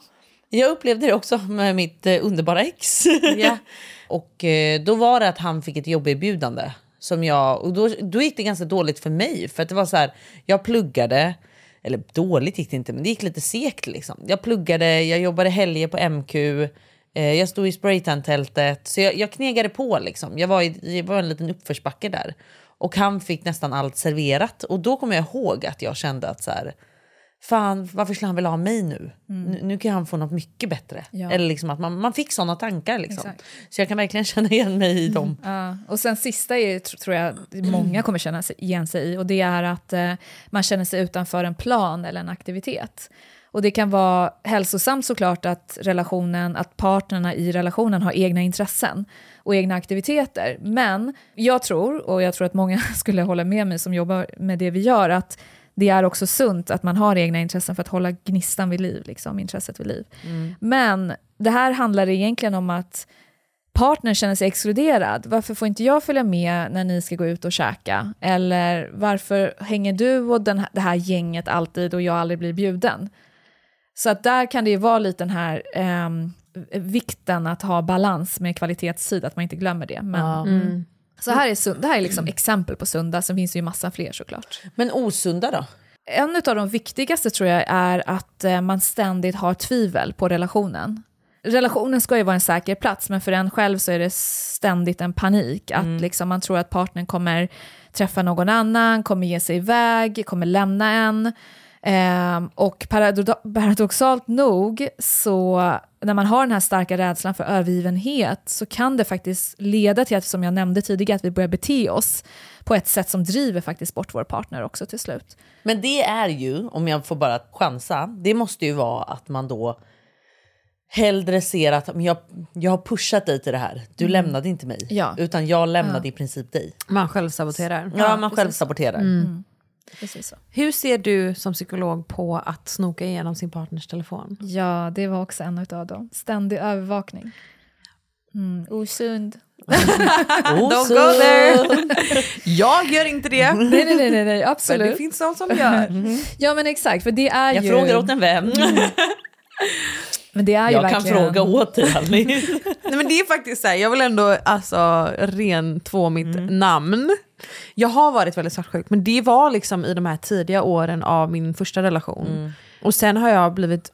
jag upplevde det också med mitt eh, underbara ex. [LAUGHS] Ja. och eh, då var det att han fick ett jobberbjudande. Som jag, och då, då gick det ganska dåligt för mig. För att det var så här, jag pluggade, eller dåligt gick det inte, men det gick lite segt liksom. Jag pluggade, jag jobbade helger på MQ, eh, jag stod i spraytan-tältet. Så jag, jag knegade på liksom. Jag var, i, jag var en liten uppförsbacke där. Och han fick nästan allt serverat. Och då kommer jag ihåg att jag kände att så här, fan varför skulle han vilja ha mig nu? nu? Nu kan han få något mycket bättre. Ja. Eller liksom att man, man fick sådana tankar. Liksom. Exakt. Så jag kan verkligen [LAUGHS] känna igen mig i dem. Ja, och sen sista är, tr- tror jag många kommer känna igen sig i och det är att eh, man känner sig utanför en plan eller en aktivitet. Och det kan vara hälsosamt såklart att relationen, att partnerna i relationen har egna intressen och egna aktiviteter. Men jag tror, och jag tror att många [LAUGHS] skulle hålla med mig som jobbar med det vi gör, att det är också sunt att man har egna intressen för att hålla gnistan vid liv, liksom, intresset vid liv. Men det här handlar egentligen om att partnern känner sig exkluderad. Varför får inte jag följa med när ni ska gå ut och käka? Eller varför hänger du och den, det här gänget alltid och jag aldrig blir bjuden? Så att där kan det ju vara lite den här ehm, vikten att ha balans med kvalitetstid, att man inte glömmer det. Men, mm. Så här är, sund, det här är liksom exempel på sunda, sen finns det ju massa fler såklart. Men osunda då? En av de viktigaste tror jag är att eh, man ständigt har tvivel på relationen. Relationen ska ju vara en säker plats, men för en själv så är det ständigt en panik. Att liksom man tror att partnern kommer träffa någon annan, kommer ge sig iväg, kommer lämna en. Ehm, och parado- paradoxalt nog, så när man har den här starka rädslan för övergivenhet så kan det faktiskt leda till att, som jag nämnde tidigare, att vi börjar bete oss på ett sätt som driver faktiskt bort vår partner också till slut. Men det är ju, om jag får bara chansa, det måste ju vara att man då hellre ser att men jag, jag har pushat dig till det här. Du lämnade inte mig. Ja. Utan jag lämnade i princip dig. Man själv saboterar. Ja, man själv saboterar. Precis så. Hur ser du som psykolog på att snoka igenom sin partners telefon? Ja, det var också en av dem. Ständig övervakning. Mm, osund. [LAUGHS] Don't go there! [LAUGHS] Jag gör inte det. Nej, nej, nej, nej, nej Men absolut. det finns de som gör. [LAUGHS] Ja, men exakt, för det är Jag ju... frågar åt en vän. Men det är ju Jag kan verkligen... fråga åt dig Alice. [LAUGHS] Nej, men det är faktiskt så här, jag vill ändå alltså, ren två mitt namn. Jag har varit väldigt svartsjuk, men det var liksom i de här tidiga åren av min första relation. Och sen har jag blivit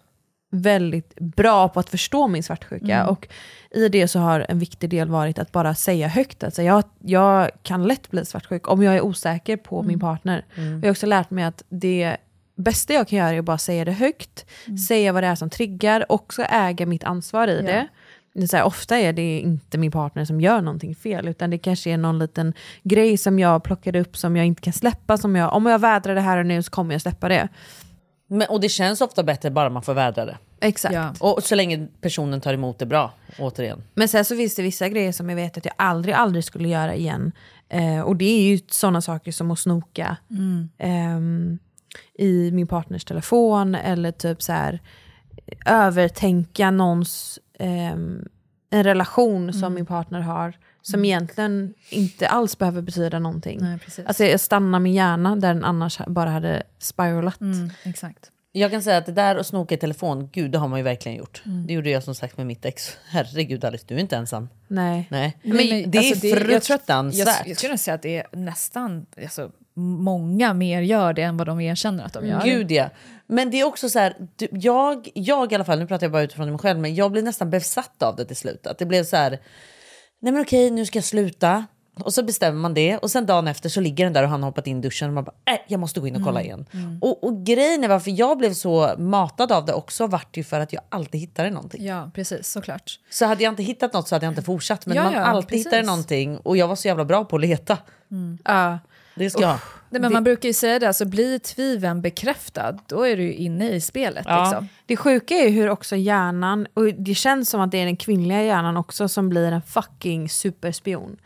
väldigt bra på att förstå min svartsjuka. Och i det så har en viktig del varit att bara säga högt att så jag, jag kan lätt bli svartsjuk om jag är osäker på min partner. Och jag har också lärt mig att det bästa jag kan göra är att bara säga det högt, säga vad det är som triggar, också äga mitt ansvar i Ja. det. Här, ofta är det inte min partner som gör någonting fel, utan det kanske är någon liten grej som jag plockade upp som jag inte kan släppa. Som jag, om jag vädrar det här och nu så kommer jag släppa det. Men, och det känns ofta bättre bara man får vädra det. Exakt. Ja. Och så länge personen tar emot det bra, återigen. Men sen så finns det vissa grejer som jag vet att jag aldrig, aldrig skulle göra igen. Eh, och det är ju sådana saker som att snoka ehm, i min partners telefon eller typ så här övertänka någons ehm, en relation som min partner har som egentligen inte alls behöver betyda någonting. Nej, precis. Alltså jag stannar min hjärna där den annars bara hade spiralat. Mm, exakt. Jag kan säga att det där att snoka i telefon, gud det har man ju verkligen gjort. Det gjorde jag som sagt med mitt ex. Herregud Alice, du är inte ensam. Nej. Nej. Men, det är alltså, jag att- fruktansvärt. Jag, jag skulle nog säga att det är nästan, alltså, många mer gör det än vad de erkänner att de gör. Gud ja. Men det är också så här, jag, jag i alla fall, nu pratar jag bara utifrån mig själv, men jag blev nästan besatt av det till slut. Att det blev så här, nej men okej nu ska jag sluta. Och så bestämmer man det och sen dagen efter så ligger den där och han har hoppat in i duschen och man bara, äh, jag måste gå in och kolla igen. Och, och grejen är varför jag blev så matad av det också vart ju för att jag alltid hittade någonting. Ja, precis, såklart. Så hade jag inte hittat något så hade jag inte fortsatt. Men Ja, man ja, alltid precis. hittade någonting och jag var så jävla bra på att leta. Ja. Det ska jag ha. Nej, men man brukar ju säga det, alltså blir tvivlen bekräftad, då är du ju inne i spelet. Ja. Liksom. Det sjuka är hur också hjärnan, och det känns som att det är den kvinnliga hjärnan också som blir en fucking superspion.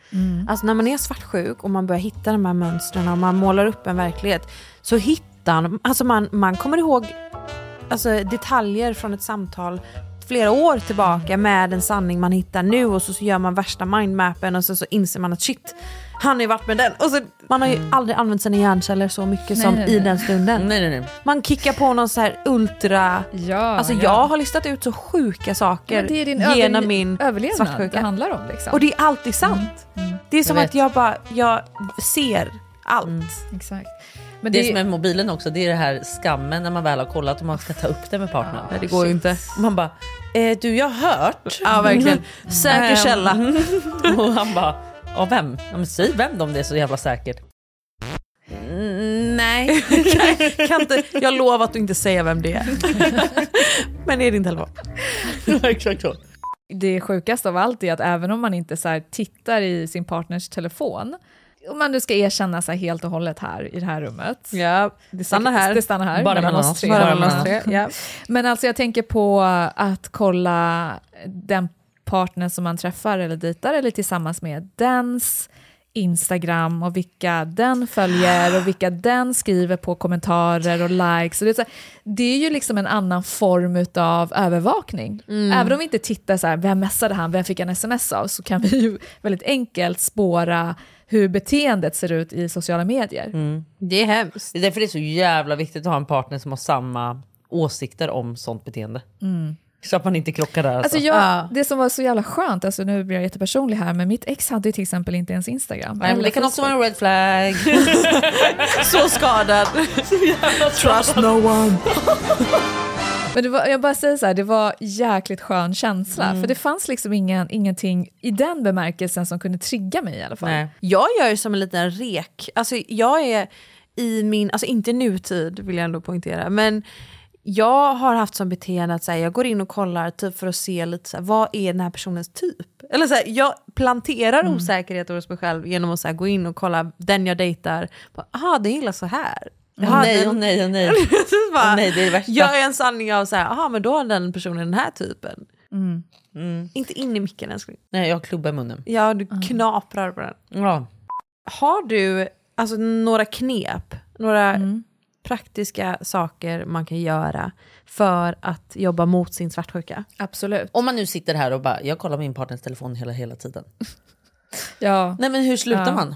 Alltså när man är svartsjuk och man börjar hitta de här mönstren och man målar upp en verklighet så hittar. Alltså man, man kommer ihåg alltså, detaljer från ett samtal flera år tillbaka med en sanning man hittar nu och så, så gör man värsta mindmappen och så, så inser man att shit, han har ju varit med den. Och så, man har ju aldrig använt sina hjärnceller så mycket Nej, som nej, i nej. den stunden. Nej, nej, nej. Man kickar på någon så här ultra... Ja, Alltså ja. jag har listat ut så sjuka saker det är din genom överle- min överlevnad svartsjuka. det handlar om. Liksom. Och det är alltid sant. Det är som Jag att jag bara, jag ser allt. Exakt. Men Det, det, som är med mobilen också, det är det här skammen när man väl har kollat och man ska ta upp det med partnern. Nej, det går ju inte. Man bara, eh, du jag har hört. Ja verkligen. [LAUGHS] Säker Ehm, källa. [LAUGHS] och han bara, ja vem? Ja, men säg vem om det är så jävla säkert. Mm, nej. [LAUGHS] kan, [LAUGHS] kan inte, jag lovar att du inte säger vem det är. [LAUGHS] Men är din telefon. Exakt så. det sjukaste av allt är att även om man inte så här tittar i sin partners telefon, om man nu ska erkänna så här helt och hållet här i det här rummet. Ja, det stannar här. Det stannar här, Bara mellan oss tre. Bara mellan oss tre. Ja. Men alltså jag tänker på att kolla den partner som man träffar eller dejtar eller tillsammans med, dens Instagram och vilka den följer och vilka den skriver på kommentarer och likes. Och det, är så det är ju liksom en annan form av övervakning. Även om vi inte tittar så här, vem messade han, vem fick han sms av, så kan vi ju väldigt enkelt spåra hur beteendet ser ut i sociala medier. Det är hemskt. Det är därför det är så jävla viktigt att ha en partner som har samma åsikter om sånt beteende. Så att man inte krockar där. Alltså. Alltså jag, Ja. Det som var så jävla skönt, alltså nu blir jag jättepersonlig här, men mitt ex hade ju till exempel inte ens Instagram. Nej, men det kan också vara en red flag. [LAUGHS] Så skadad. Trust no one. [LAUGHS] Men det var, jag bara säger så här, det var jäkligt skön känsla, för det fanns liksom ingen, ingenting i den bemärkelsen som kunde trigga mig i alla fall. Nej. Jag gör ju som en liten rek. Alltså jag är i min, alltså inte nutid vill jag ändå poängtera, men jag har haft som beteende att så här, jag går in och kollar typ för att se lite så här, vad är den här personens typ? Eller så här, jag planterar osäkerhet hos mig själv genom att så här, gå in och kolla den jag dejtar. Jaha, den gillar så här. Åh Jaha, nej, den- åh nej, åh nej. [LAUGHS] Så bara, Åh nej, det är det värsta. Jag är en sanning av så här, aha, men då har den personen den här typen. Inte in i micken älskling. nej, jag klubbar munnen. Ja, du knaprar på den. Ja. Har du alltså, några knep, några praktiska saker man kan göra för att jobba mot sin svartsjuka? Absolut. Om man nu sitter här och bara, jag kollar min partners telefon hela, hela tiden. [LAUGHS] Ja. Nej men hur slutar Ja. man?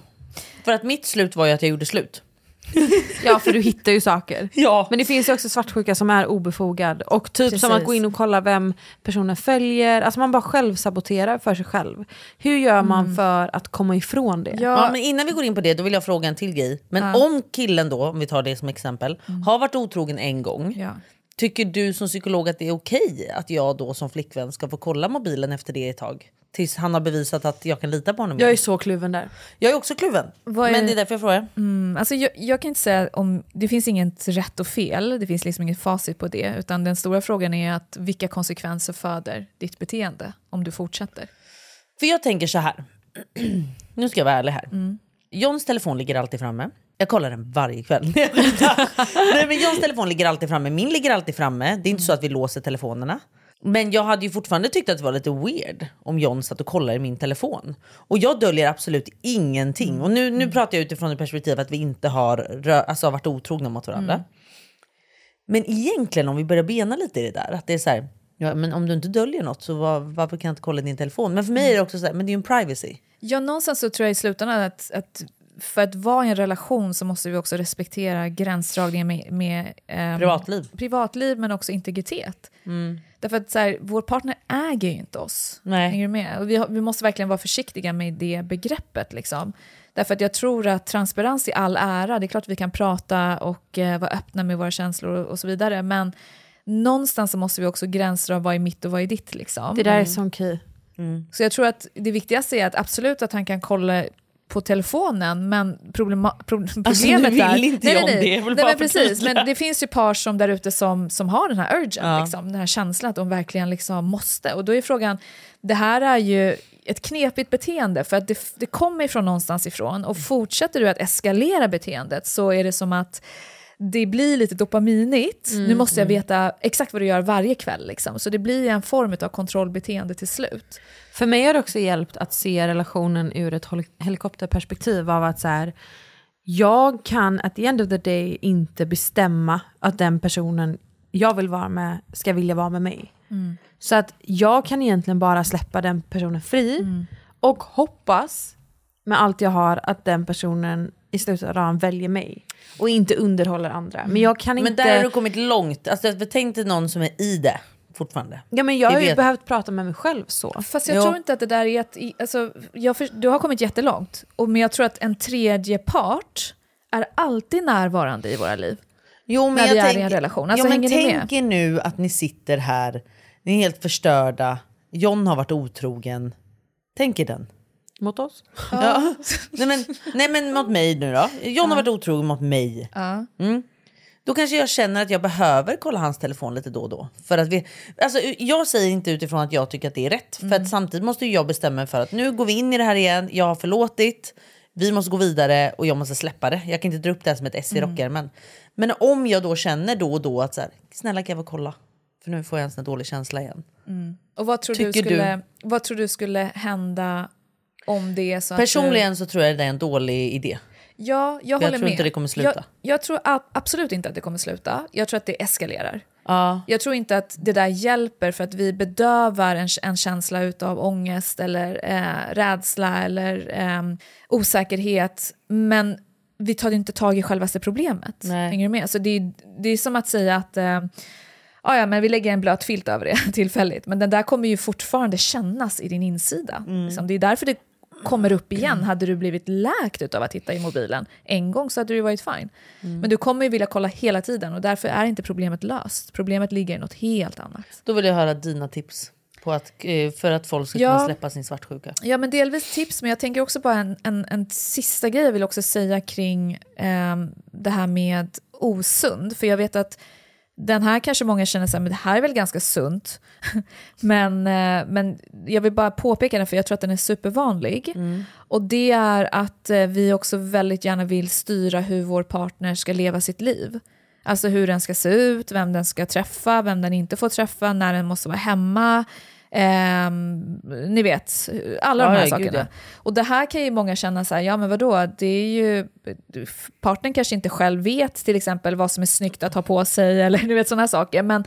För att mitt slut var ju att jag gjorde slut. [LAUGHS] Ja, för du hittar ju saker. Ja. Men det finns ju också svartsjuka som är obefogad. Och typ som att Precis. gå in och kolla vem personen följer. Alltså man bara själv saboterar för sig själv. Hur gör man för att komma ifrån det? Ja, men innan vi går in på det, då vill jag fråga en till grej. Men om killen då, om vi tar det som exempel, har varit otrogen en gång. Ja. Tycker du som psykolog att det är okej att jag då som flickvän ska få kolla mobilen efter det ett tag? Tills han har bevisat att jag kan lita på honom. Jag är så kluven där. jag är också kluven. Är- Men det är därför jag frågar. Mm, alltså jag, jag kan inte säga om, det finns inget rätt och fel, det finns liksom inget facit på det, utan den stora frågan är att vilka konsekvenser föder ditt beteende om du fortsätter? För jag tänker så här. [CLEARS THROAT] nu ska jag vara ärlig här. Johns telefon ligger alltid framme. Jag kollar den varje kväll. [LAUGHS] Nej, men Johns telefon ligger alltid framme. Min ligger alltid framme. Det är inte så att vi låser telefonerna. Men jag hade ju fortfarande tyckt att det var lite weird om John satt och kollade i min telefon. Och jag döljer absolut ingenting. Och nu, nu pratar jag utifrån det perspektivet att vi inte har rö- alltså, varit otrogna mot varandra. Men egentligen om vi börjar bena lite i det där, att det är så här, ja, men om du inte döljer något så var, varför kan jag inte kolla din telefon? Men för mig är det också så här, men det är ju en privacy. Ja, någonstans så tror jag i slutändan att, att för att vara i en relation så måste vi också respektera gränsdragningen med, med ehm, Privatliv. privatliv men också integritet. Därför att så här, vår partner äger ju inte oss. Nej. Hänger du med? Och vi, har- vi måste verkligen vara försiktiga med det begreppet. Liksom. Därför att jag tror att transparens i all ära, det är klart att vi kan prata och eh, vara öppna med våra känslor och, och så vidare, men någonstans så måste vi också gränsdra vad är mitt och vad är ditt. Liksom. Det där är som key. Så jag tror att det viktigaste är att absolut att han kan kolla på telefonen, men problema, pro, problemet Alltså, nu vill är... inte jag det, jag vill nej, men precis, men det finns ju par som där ute som, som har den här urgen, Ja. liksom, den här känslan att de verkligen liksom måste. Och då är frågan, det här är ju ett knepigt beteende för att det, det kommer ifrån någonstans ifrån och fortsätter du att eskalera beteendet så är det som att det blir lite dopaminigt. nu måste jag veta exakt vad du gör varje kväll. Liksom. Så det blir en form av kontrollbeteende till slut. För mig har det också hjälpt att se relationen ur ett helikopterperspektiv av att så här, jag kan at the end of the day inte bestämma att den personen jag vill vara med ska vilja vara med mig. Mm. Så att jag kan egentligen bara släppa den personen fri Mm. och hoppas med allt jag har att den personen i slutet av dagen väljer mig och inte underhåller andra. Men jag kan Men inte... där har du kommit långt. Alltså, jag tänkte någon som är i det fortfarande. Ja men jag har ju vet. behövt prata med mig själv så. Fast jag Jo. tror inte att det där är ett... i- Alltså, jag för, du har kommit jättelångt, och, men jag tror att en tredje part är alltid närvarande i våra liv. Jo, men när jag vi är tänk- i en relation. Alltså, ja, men tänk er nu att ni sitter här, ni är helt förstörda, John har varit otrogen. Tänk er den. Mot oss? Ja. nej, men, nej men mot mig nu då. John har varit otrogen mot mig. Ja. Mm. Då kanske jag känner att jag behöver kolla hans telefon lite då och då. För att vi, alltså, jag säger inte utifrån att jag tycker att det är rätt. För att samtidigt måste jag bestämma mig för att nu går vi in i det här igen. Jag har förlåtit. Vi måste gå vidare och jag måste släppa det. Jag kan inte dra upp det här som ett S i Mm. rockärmen. Men om jag då känner då och då att så här, snälla kan jag få kolla? För nu får jag en sån dålig känsla igen. Och vad tror, du skulle, vad tror du skulle hända om det är så att Personligen så tror jag det är en dålig idé. Ja, jag jag håller tror med. inte det kommer sluta. Jag, jag tror absolut inte att det kommer sluta. Jag tror att det eskalerar. Ja. Jag tror inte att det där hjälper för att vi bedövar en, en känsla utav ångest eller eh, rädsla eller eh, osäkerhet. Men vi tar inte tag i självaste problemet. Nej. Hänger du med? Så det, det är som att säga att eh, "Ja, ja, men vi lägger en blöt filt över det [LAUGHS] tillfälligt. Men den där kommer ju fortfarande kännas i din insida. Liksom, det är därför det kommer upp igen. Hade du blivit läkt av att titta i mobilen en gång så hade det varit fine. Men du kommer ju vilja kolla hela tiden och därför är inte problemet löst. Problemet ligger i något helt annat. Då vill jag höra dina tips på att, eh, för att folk ska Ja. kunna släppa sin svartsjuka. Ja, men delvis tips, men jag tänker också på en, en, en sista grej jag vill också säga kring ehm, det här med osund. För jag vet att den här kanske många känner så här, men det här är väl ganska sunt. [LAUGHS] men, eh, men jag vill bara påpeka den för jag tror att den är supervanlig. Och det är att eh, vi också väldigt gärna vill styra hur vår partner ska leva sitt liv. Alltså hur den ska se ut, vem den ska träffa, vem den inte får träffa, när den måste vara hemma. Ehm, ni vet, alla de här ja, gud, sakerna. ja. Och det här kan ju många känna så här, ja men vadå, det är ju, partnern kanske inte själv vet till exempel vad som är snyggt att ha på sig [LAUGHS] eller du vet sådana saker. Men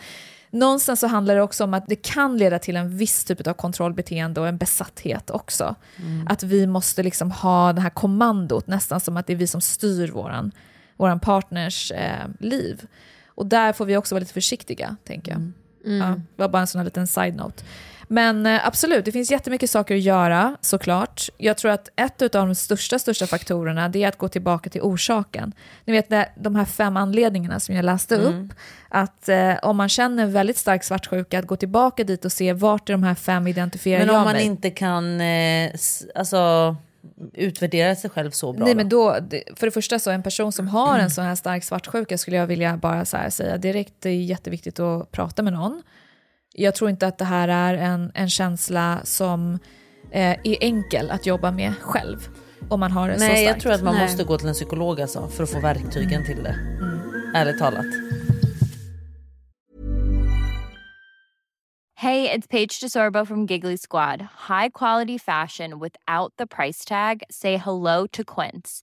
någonstans så handlar det också om att det kan leda till en viss typ av kontrollbeteende och en besatthet också. Att vi måste liksom ha det här kommandot, nästan som att det är vi som styr våran, våran partners eh, liv. Och där får vi också vara lite försiktiga, tänker jag. Ja, det var bara en sån här liten side-note. Men eh, absolut, det finns jättemycket saker att göra såklart. Jag tror att ett av de största, största faktorerna det är att gå tillbaka till orsaken. Ni vet de här fem anledningarna som jag läste upp. Att eh, om man känner väldigt stark svartsjuka, att gå tillbaka dit och se vart i de här fem identifierar Men jag om man mig. inte kan eh, alltså, utvärdera sig själv så bra Nej, då? men då, för det första så en person som har en sån här stark svartsjuka skulle jag vilja bara säga direkt, det är jätteviktigt att prata med någon. Jag tror inte att det här är en, en känsla som eh, är enkel att jobba med själv. Om man har det så Nej, starkt. jag tror att man Nej. måste gå till en psykolog alltså, för att få verktygen till det. Ärligt talat. Hey, it's Paige DeSorbo from Giggly Squad. High quality fashion without the price tag. Say hello to Quince.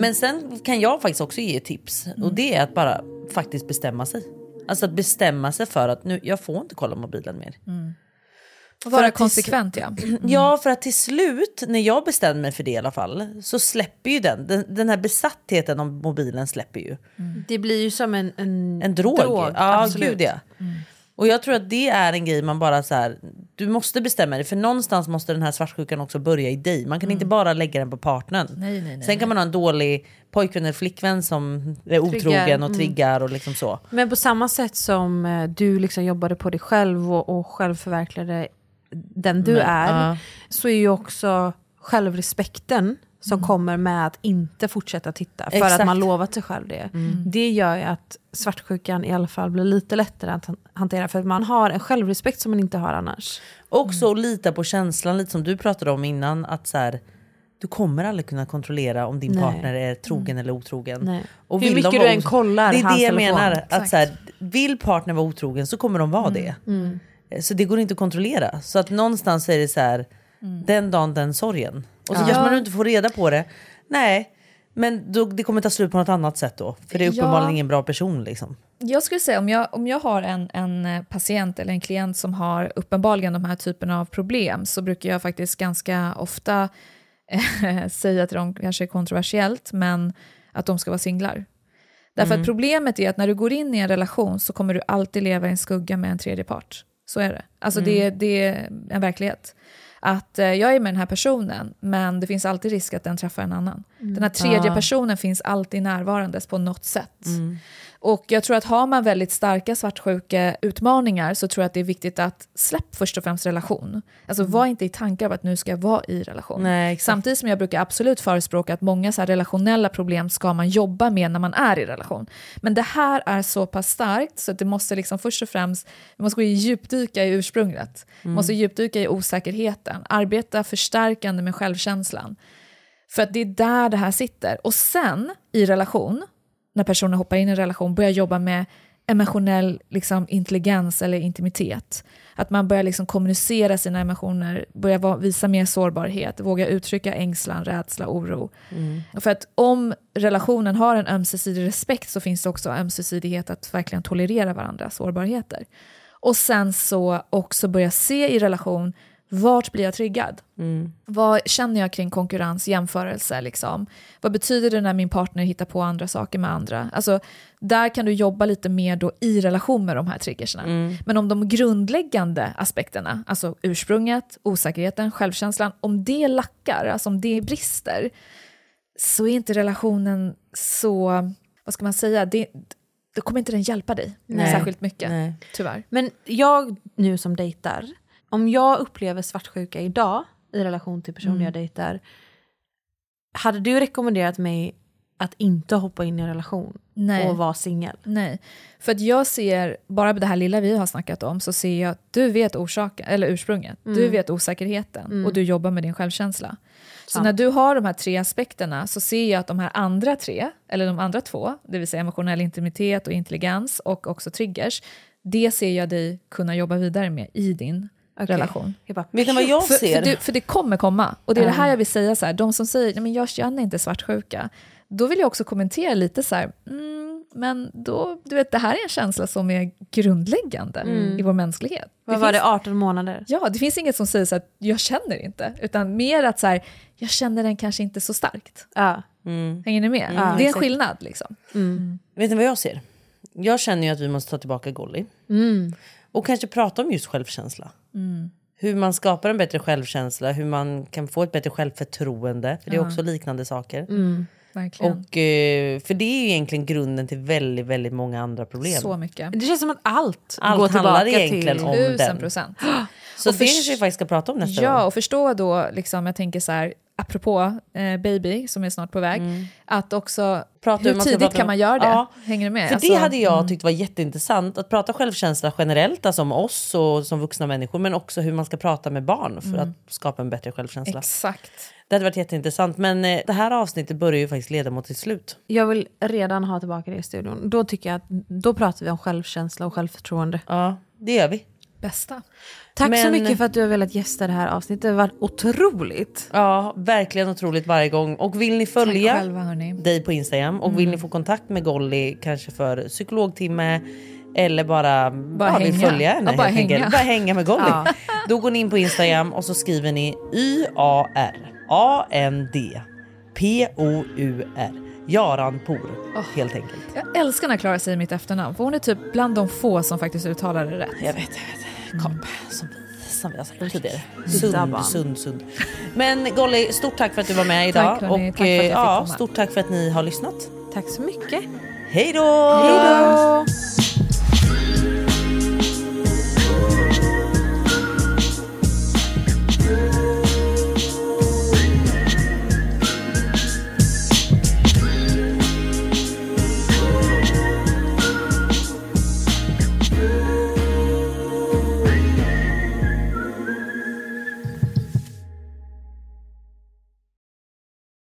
Men sen kan jag faktiskt också ge tips och det är att bara faktiskt bestämma sig. Alltså att bestämma sig för att nu, jag får inte kolla mobilen mer. Och vara för att det- konsekvent ja. [CLEARS THROAT] Ja, för att till slut, när jag bestämmer mig för det i alla fall, så släpper ju den. Den, den här besattheten om mobilen släpper ju. Det blir ju som en, en, En drog. ja, absolut. gud ja. Och jag tror att det är en grej man bara så här, du måste bestämma dig för någonstans måste den här svartsjukan också börja i dig. Man kan inte bara lägga den på partnern. Nej, nej, nej, Sen kan man ha en dålig pojkvän eller flickvän som är otrogen och Mm. triggar och liksom så. Men på samma sätt som eh, du liksom jobbade på dig själv och, och själv förverkligade den du Nej, är ja. så är ju också självrespekten som kommer med att inte fortsätta titta för Exakt. att man lovat sig själv det. Det gör ju att svartsjukan i alla fall blir lite lättare att han- hantera för att man har en självrespekt som man inte har annars. Också att lita på känslan, lite som du pratade om innan. Att så här, du kommer aldrig kunna kontrollera om din Nej. partner är trogen eller otrogen. Nej. Och Hur mycket du än kollar Det är hans det jag telefon. menar. Att så här, vill partnern vara otrogen så kommer de vara det. Så det går inte att kontrollera. Så att någonstans är det så här, den dagen den sorgen. Och så kanske man inte får reda på det. Nej, men då, det kommer ta slut på något annat sätt då. För det är uppenbarligen ingen bra person liksom. Jag skulle säga om jag, om jag har en, en eh, patient eller en klient som har uppenbarligen de här typerna av problem så brukar jag faktiskt ganska ofta eh, [LAUGHS] säga till dem, kanske kontroversiellt, men att de ska vara singlar. Därför att problemet är att när du går in i en relation så kommer du alltid leva i en skugga med en tredje part. Så är det. Alltså det, det är en verklighet. Att eh, jag är med den här personen, men det finns alltid risk att den träffar en annan. Den här tredje personen finns alltid närvarandes på något sätt. Och jag tror att har man väldigt starka svartsjuka utmaningar så tror jag att det är viktigt att släpp först och främst relation. Alltså var inte i tankar av att nu ska jag vara i relation. Nej. Samtidigt som jag brukar absolut förespråka att många så här relationella problem ska man jobba med när man är i relation. Men det här är så pass starkt så att det måste liksom först och främst, vi måste gå in djupdyka i ursprunget. Vi måste djupdyka i osäkerheten, arbeta förstärkande med självkänslan. För att det är där det här sitter. Och sen i relation, när personen hoppar in i en relation, börjar jobba med emotionell liksom, intelligens eller intimitet. Att man börjar liksom kommunicera sina emotioner, börjar visa mer sårbarhet, våga uttrycka ängslan, rädsla, oro. För att om relationen har en ömsesidig respekt så finns det också ömsesidighet att verkligen tolerera varandras sårbarheter. Och sen så också börja se i relation, vart blir jag triggad? Vad känner jag kring konkurrens, jämförelse? Liksom? Vad betyder det när min partner hittar på andra saker med andra? Alltså, där kan du jobba lite mer då i relation med de här triggerserna. Men om de grundläggande aspekterna, alltså ursprunget, osäkerheten, självkänslan, om det lackar, alltså om det brister, så är inte relationen så, vad ska man säga, det, då kommer inte den hjälpa dig Nej. särskilt mycket, Nej. tyvärr. Men jag nu som dejtar, om jag upplever svartsjuka idag i relation till personer jag dejtar, hade du rekommenderat mig att inte hoppa in i en relation Nej. och vara singel? Nej, för att jag ser, bara det här lilla vi har snackat om, så ser jag att du vet orsaken, eller ursprunget, du vet osäkerheten och du jobbar med din självkänsla. Så när du har de här tre aspekterna så ser jag att de här andra tre, eller de andra två, det vill säga emotionell intimitet och intelligens och också triggers, det ser jag dig kunna jobba vidare med i din Okej. relation. Jag bara, Vet ni vad jag För, ser? för, det, för det kommer komma. Och det är det här jag vill säga, så här, de som säger att jag känner inte svartsjuka, då vill jag också kommentera lite så här, mm, men då, du vet, det här är en känsla som är grundläggande i vår mänsklighet. vad var finns, det, 18 månader? Ja, det finns inget som säger så att jag känner inte, utan mer att så här, jag känner den kanske inte så starkt. Ja. Hänger ni med? Ja, det är en skillnad liksom. Vet ni vad jag ser? Jag känner ju att vi måste ta tillbaka Golly. Och kanske prata om just självkänsla. Hur man skapar en bättre självkänsla, hur man kan få ett bättre självförtroende. För det är också liknande saker. Verkligen. Och, eh, för det är ju egentligen grunden till väldigt, väldigt många andra problem. så mycket. Det känns som att allt, Allt går handlar tillbaka egentligen till... om Tusen den. procent. Så Och det kanske vi faktiskt ska prata om nästa Ja, gång. och förstå då, liksom, jag tänker så här, apropå eh, baby som är snart på väg, att också Mm. Prata hur tidigt prata kan om- man göra det? Ja. Hänger du med? För Alltså, det hade jag tyckt var jätteintressant. Att prata självkänsla generellt, alltså om oss och som vuxna människor. Men också hur man ska prata med barn för att skapa en bättre självkänsla. Exakt. Det hade varit jätteintressant. Men eh, det här avsnittet börjar ju faktiskt leda mot sitt slut. Jag vill redan ha tillbaka det i studion. Då tycker jag att då pratar vi om självkänsla och självförtroende. Ja, det gör vi. Bästa. Tack så Men- mycket för att du har velat gästa det här avsnittet. Det har varit otroligt. Ja, verkligen otroligt varje gång. Och vill ni följa själva dig på Instagram och vill ni få kontakt med Golly kanske för psykologtimme eller bara, Bara ja, vill hänga. följa henne Ja, bara hänga. Bara hänga med Golly. Ja. Då går ni in på Instagram och så skriver ni Y-A-R A-N-D P-O-U-R Jaran Por helt enkelt. Jag älskar när Klara säger mitt efternamn, för hon är typ bland de få som faktiskt uttalar det rätt. Jag vet, jag vet. Kap, som, vi, som vi har sagt tidigare. Sund, sund, sund. Men Golly, stort tack för att du var med idag. Tack, och Tack eh, ja, stort tack för att ni har lyssnat. Tack så mycket. Hej då! Hej då!